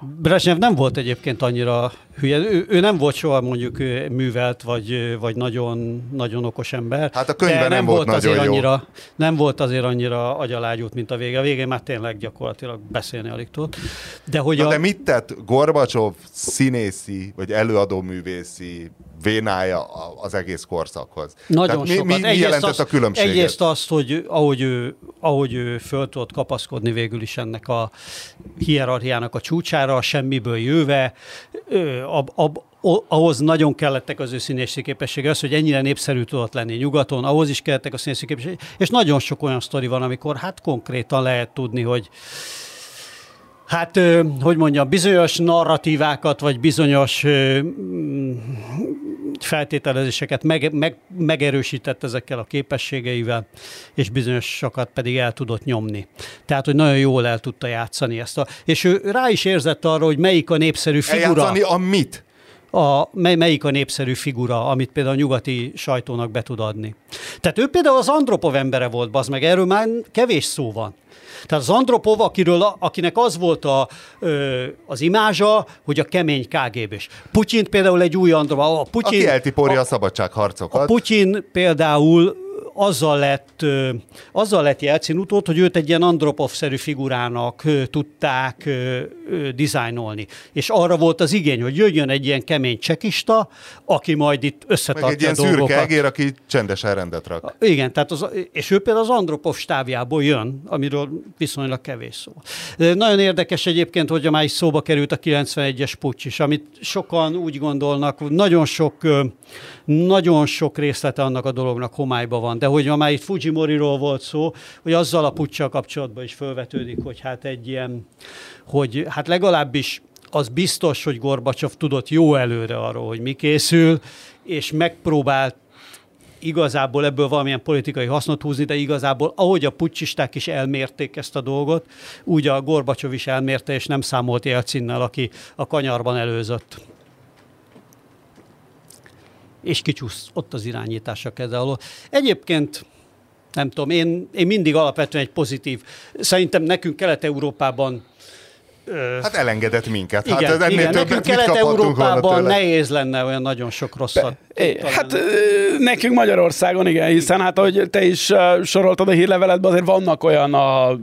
Brezsnyev nem volt egyébként annyira hülye. Ő, ő nem volt soha mondjuk művelt, vagy, vagy nagyon, nagyon okos ember. Hát a könyvben nem, nem volt, volt azért jó. annyira, Nem volt azért annyira agyalágyút, mint a vége. A végén már tényleg gyakorlatilag beszélni alig tudott. De, hogy Na a... de mit tett Gorbacsov színészi, vagy előadóművészi vénája az egész korszakhoz? Nagyon Tehát sokat. Mi, mi, mi jelentett azt, a különbséget? Egyrészt azt, hogy ahogy ő, ahogy ő föl tudott kapaszkodni végül is ennek a hierarchiának a csúcsára, semmiből jöve, ab, ab, ahhoz nagyon kellettek az ő színészi képessége, az, hogy ennyire népszerű tudott lenni nyugaton, ahhoz is kellettek a színészi képessége, és nagyon sok olyan sztori van, amikor hát konkrétan lehet tudni, hogy Hát, hogy mondjam, bizonyos narratívákat, vagy bizonyos feltételezéseket meg, meg, megerősített ezekkel a képességeivel, és bizonyosakat pedig el tudott nyomni. Tehát, hogy nagyon jól el tudta játszani ezt. A, és ő rá is érzett arra, hogy melyik a népszerű figura. Eljátszani a mit? a, mely, melyik a népszerű figura, amit például a nyugati sajtónak be tud adni. Tehát ő például az Andropov embere volt, az meg erről már kevés szó van. Tehát az Andropov, akiről, akinek az volt a, az imázsa, hogy a kemény KGB-s. Putyin például egy új Andropov. A Putyin, Aki eltiporja a, a szabadságharcokat. A Putyin például azzal lett, azzal lett Jelcin utód, hogy őt egy ilyen Andropov-szerű figurának tudták dizájnolni. És arra volt az igény, hogy jöjjön egy ilyen kemény csekista, aki majd itt összetartja Meg egy ilyen dolgokat. szürke egér, aki csendesen rendet rak. Igen, tehát az, és ő például az Andropov stábjából jön, amiről viszonylag kevés szó. Nagyon érdekes egyébként, hogy már is szóba került a 91-es pucs is, amit sokan úgy gondolnak, nagyon sok, nagyon sok részlete annak a dolognak homályban van, de hogy ma már itt Fujimori-ról volt szó, hogy azzal a puccsal kapcsolatban is felvetődik, hogy hát egy ilyen, hogy hát legalábbis az biztos, hogy Gorbacsov tudott jó előre arról, hogy mi készül, és megpróbált igazából ebből valamilyen politikai hasznot húzni, de igazából ahogy a pucsisták is elmérték ezt a dolgot, úgy a Gorbacsov is elmérte, és nem számolt Jelcinnel, aki a kanyarban előzött. És kicsúsz ott az irányítás a keze alól. Egyébként nem tudom, én, én mindig alapvetően egy pozitív, szerintem nekünk Kelet-Európában Hát elengedett minket. Hát igen, ennél igen. Nekünk Kelet-Európában nehéz lenne olyan nagyon sok rosszat. É, hát nekünk Magyarországon igen, hiszen hát ahogy te is soroltad a hírleveletben, azért vannak olyan a, a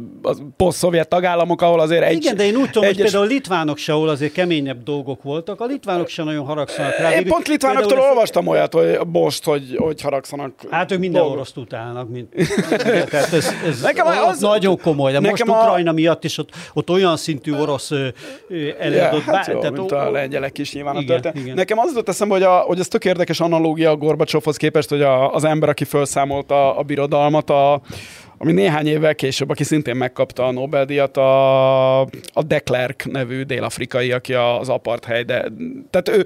poszt-szovjet tagállamok, ahol azért egy... Igen, de én úgy tudom, egyes... hogy például a litvánok se, ahol azért keményebb dolgok voltak, a litvánok se nagyon haragszanak rá. Én pont litvánoktól például... olvastam olyat, hogy most, hogy, hogy haragszanak. Hát ők minden dolgok. oroszt utálnak, mint... [LAUGHS] Tehát ez, ez nekem az... nagyon komoly, de most a... Ukrajna miatt is ott, ott olyan szintű orosz előadott... Ja, hát jó, tehát, mint a lengyelek is nyilván igen, a igen. Nekem az jutott eszembe, hogy, a, hogy ez tök érdekes analógia a Gorbacsovhoz képest, hogy a, az ember, aki felszámolta a birodalmat, a, ami néhány évvel később, aki szintén megkapta a Nobel-díjat, a, a de Klerk nevű dél-afrikai, aki az apartheid. Tehát ő,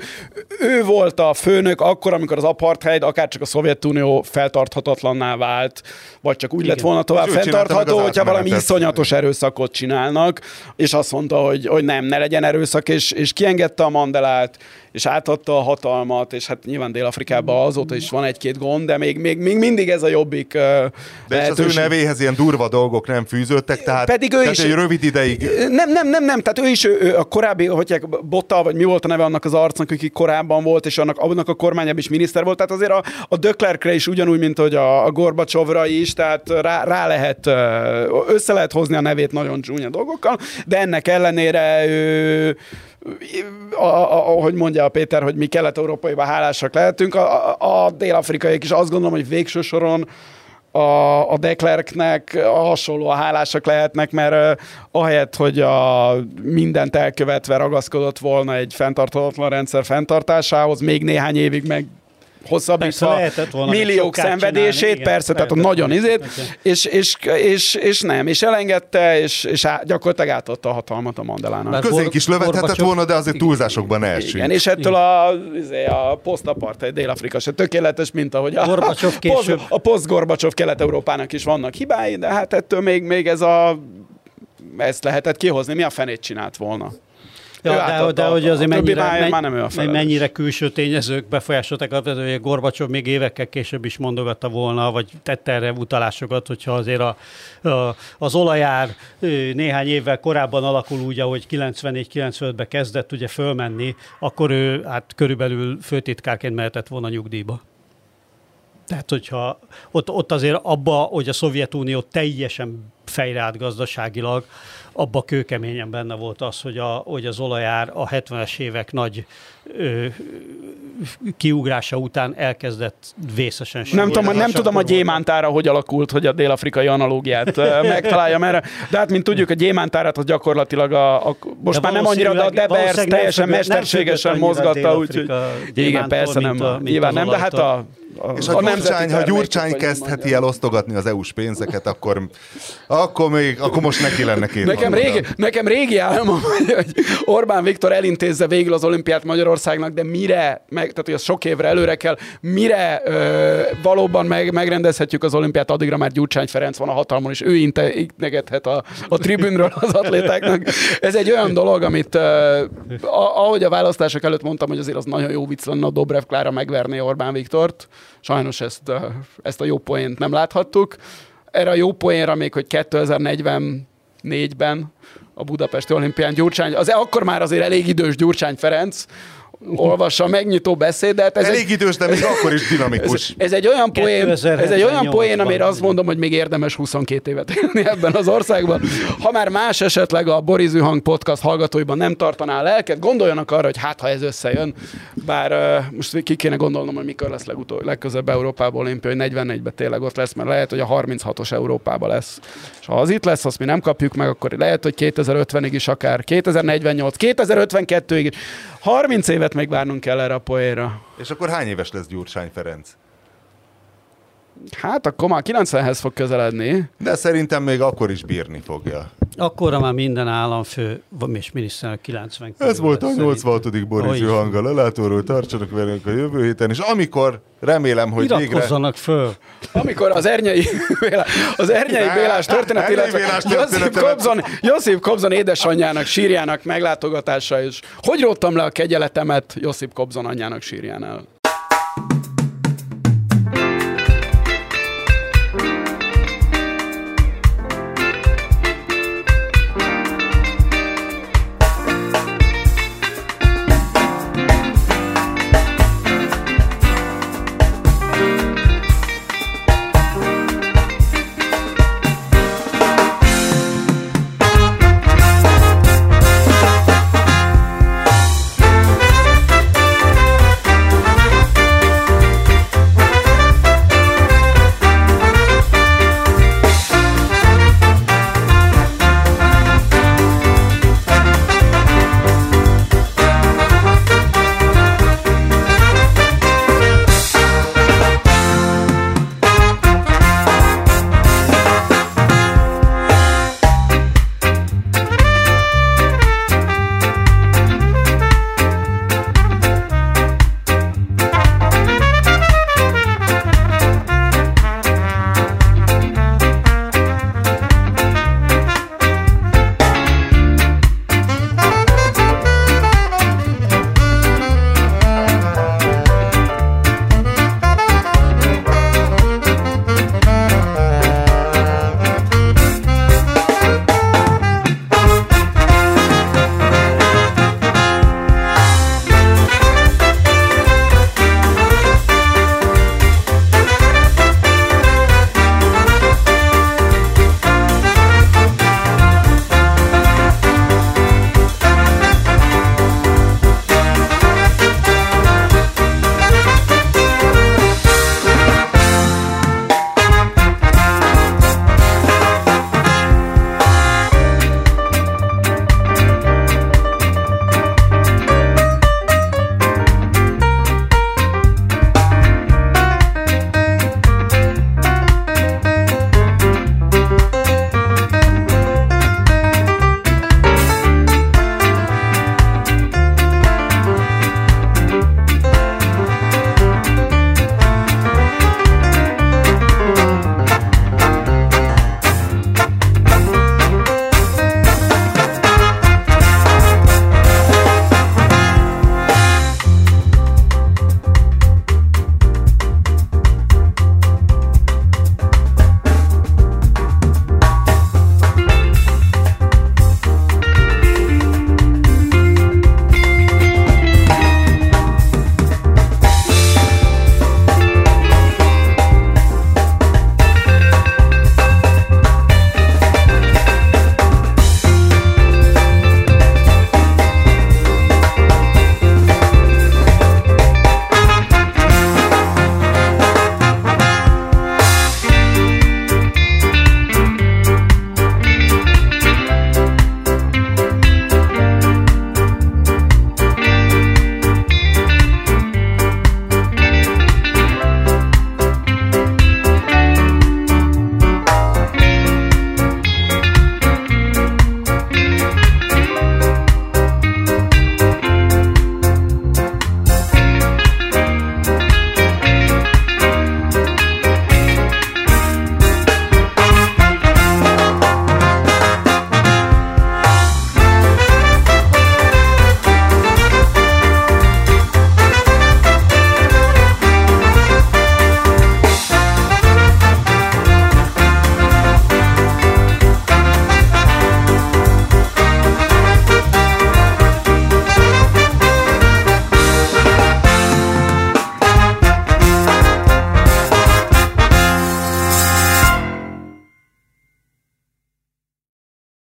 ő volt a főnök akkor, amikor az apartheid, akár csak a Szovjetunió feltarthatatlanná vált, vagy csak úgy Igen. lett volna tovább fenntartható, hogyha valami iszonyatos erőszakot csinálnak, és azt mondta, hogy, hogy nem, ne legyen erőszak, és, és kiengedte a Mandelát, és átadta a hatalmat, és hát nyilván Dél-Afrikában azóta is van egy-két gond, de még, még, még mindig ez a jobbik De és az ő nevéhez ilyen durva dolgok nem fűződtek, tehát, Pedig ő tehát is, egy rövid ideig... Nem, nem, nem, nem, tehát ő is ő, ő a korábbi, hogy Botta, vagy mi volt a neve annak az arcnak, aki korábban volt, és annak, annak a kormányában is miniszter volt, tehát azért a, a Döklerkre is ugyanúgy, mint hogy a, a Gorbacsovra is, tehát rá, rá lehet, össze lehet hozni a nevét nagyon csúnya dolgokkal, de ennek ellenére ő, ahogy mondja a Péter, hogy mi kelet-európaiban hálásak lehetünk, a, a, a dél-afrikaiak is azt gondolom, hogy végső soron a, a Deklerknek hasonló a hálásak lehetnek, mert uh, ahelyett, hogy a mindent elkövetve ragaszkodott volna egy fenntarthatatlan rendszer fenntartásához, még néhány évig meg hosszabbítva milliók szenvedését, igen, persze, tehát a nagyon izét, és, és, és, és, nem, és elengedte, és, és á, gyakorlatilag átadta a hatalmat a Mandelának. Közénk is lövethetett volna, de azért túlzásokban ne essünk. Igen, és ettől a, izé, a posztapartheid Dél-Afrika se tökéletes, mint ahogy a, [LAUGHS] a, post, a poszt-Gorbacsov Kelet-Európának is vannak hibái, de hát ettől még, még ez a ezt lehetett kihozni, mi a fenét csinált volna? Ja, de, de, hogy azért mennyire, már nem mennyire külső tényezők befolyásoltak, hogy Gorbacsov még évekkel később is mondogatta volna, vagy tette erre utalásokat, hogyha azért a, a, az olajár néhány évvel korábban alakul úgy, ahogy 94-95-ben kezdett ugye fölmenni, akkor ő hát körülbelül főtitkárként mehetett volna nyugdíjba. Tehát, hogyha ott, ott azért abba, hogy a Szovjetunió teljesen fejreállt gazdaságilag, abba kőkeményen benne volt az, hogy, a, hogy az olajár a 70-es évek nagy ö, kiugrása után elkezdett vészesen Nem tudom, nem tudom a gyémántára hogy alakult, hogy a dél-afrikai analógiát [LAUGHS] megtaláljam erre, de hát mint tudjuk, a gyémántárat az gyakorlatilag a, a most de már nem annyira, de a Debers teljesen mesterségesen mozgatta, úgyhogy igen, persze nem, a, nyilván nem, de hát a a, és ha, a Gyurcsány, ha Gyurcsány kezdheti el osztogatni az EU-s pénzeket, akkor, akkor, még, akkor most neki lenne két nekem régi, nekem régi álmom, [LAUGHS] hogy Orbán Viktor elintézze végül az olimpiát Magyarországnak, de mire, meg, tehát hogy az sok évre előre kell, mire ö, valóban meg, megrendezhetjük az olimpiát, addigra már Gyurcsány Ferenc van a hatalmon, és ő integethet a, a tribünről az atlétáknak. Ez egy olyan dolog, amit ö, ahogy a választások előtt mondtam, hogy azért az nagyon jó vicc lenne a Dobrev Klára megverni Orbán Viktort, Sajnos ezt, ezt a jó poént nem láthattuk. Erre a jó poénra még, hogy 2044-ben a Budapesti Olimpián Gyurcsány, az akkor már azért elég idős Gyurcsány Ferenc, olvassa a megnyitó beszédet. Ez Elég egy, idős, de még akkor is dinamikus. Ez, ez egy olyan poén, ez egy olyan poén, amire azt mondom, hogy még érdemes 22 évet élni ebben az országban. Ha már más esetleg a Boris Hang podcast hallgatóiban nem tartaná a lelket, gondoljanak arra, hogy hát ha ez összejön, bár uh, most ki kéne gondolnom, hogy mikor lesz legutó, legközebb Európában olimpia, hogy 44-ben tényleg ott lesz, mert lehet, hogy a 36-os Európában lesz. És ha az itt lesz, azt mi nem kapjuk meg, akkor lehet, hogy 2050-ig is akár, 2048, 2052-ig is. 30 évet még várnunk kell erre a poénra. És akkor hány éves lesz Gyurcsány Ferenc? Hát akkor már 90-hez fog közeledni. De szerintem még akkor is bírni fogja. Akkorra már minden államfő, és miniszter 90 Ez volt a 86. Boris Johanga lelátóról, tartsanak velünk a jövő héten, és amikor remélem, hogy Iratkozzanak végre... föl. Amikor az Ernyei, az Ernyei Bélás történet, illetve Josip Kobzon, Josip Kobzon édesanyjának sírjának meglátogatása, és hogy róttam le a kegyeletemet Josip Kobzon anyjának sírjánál.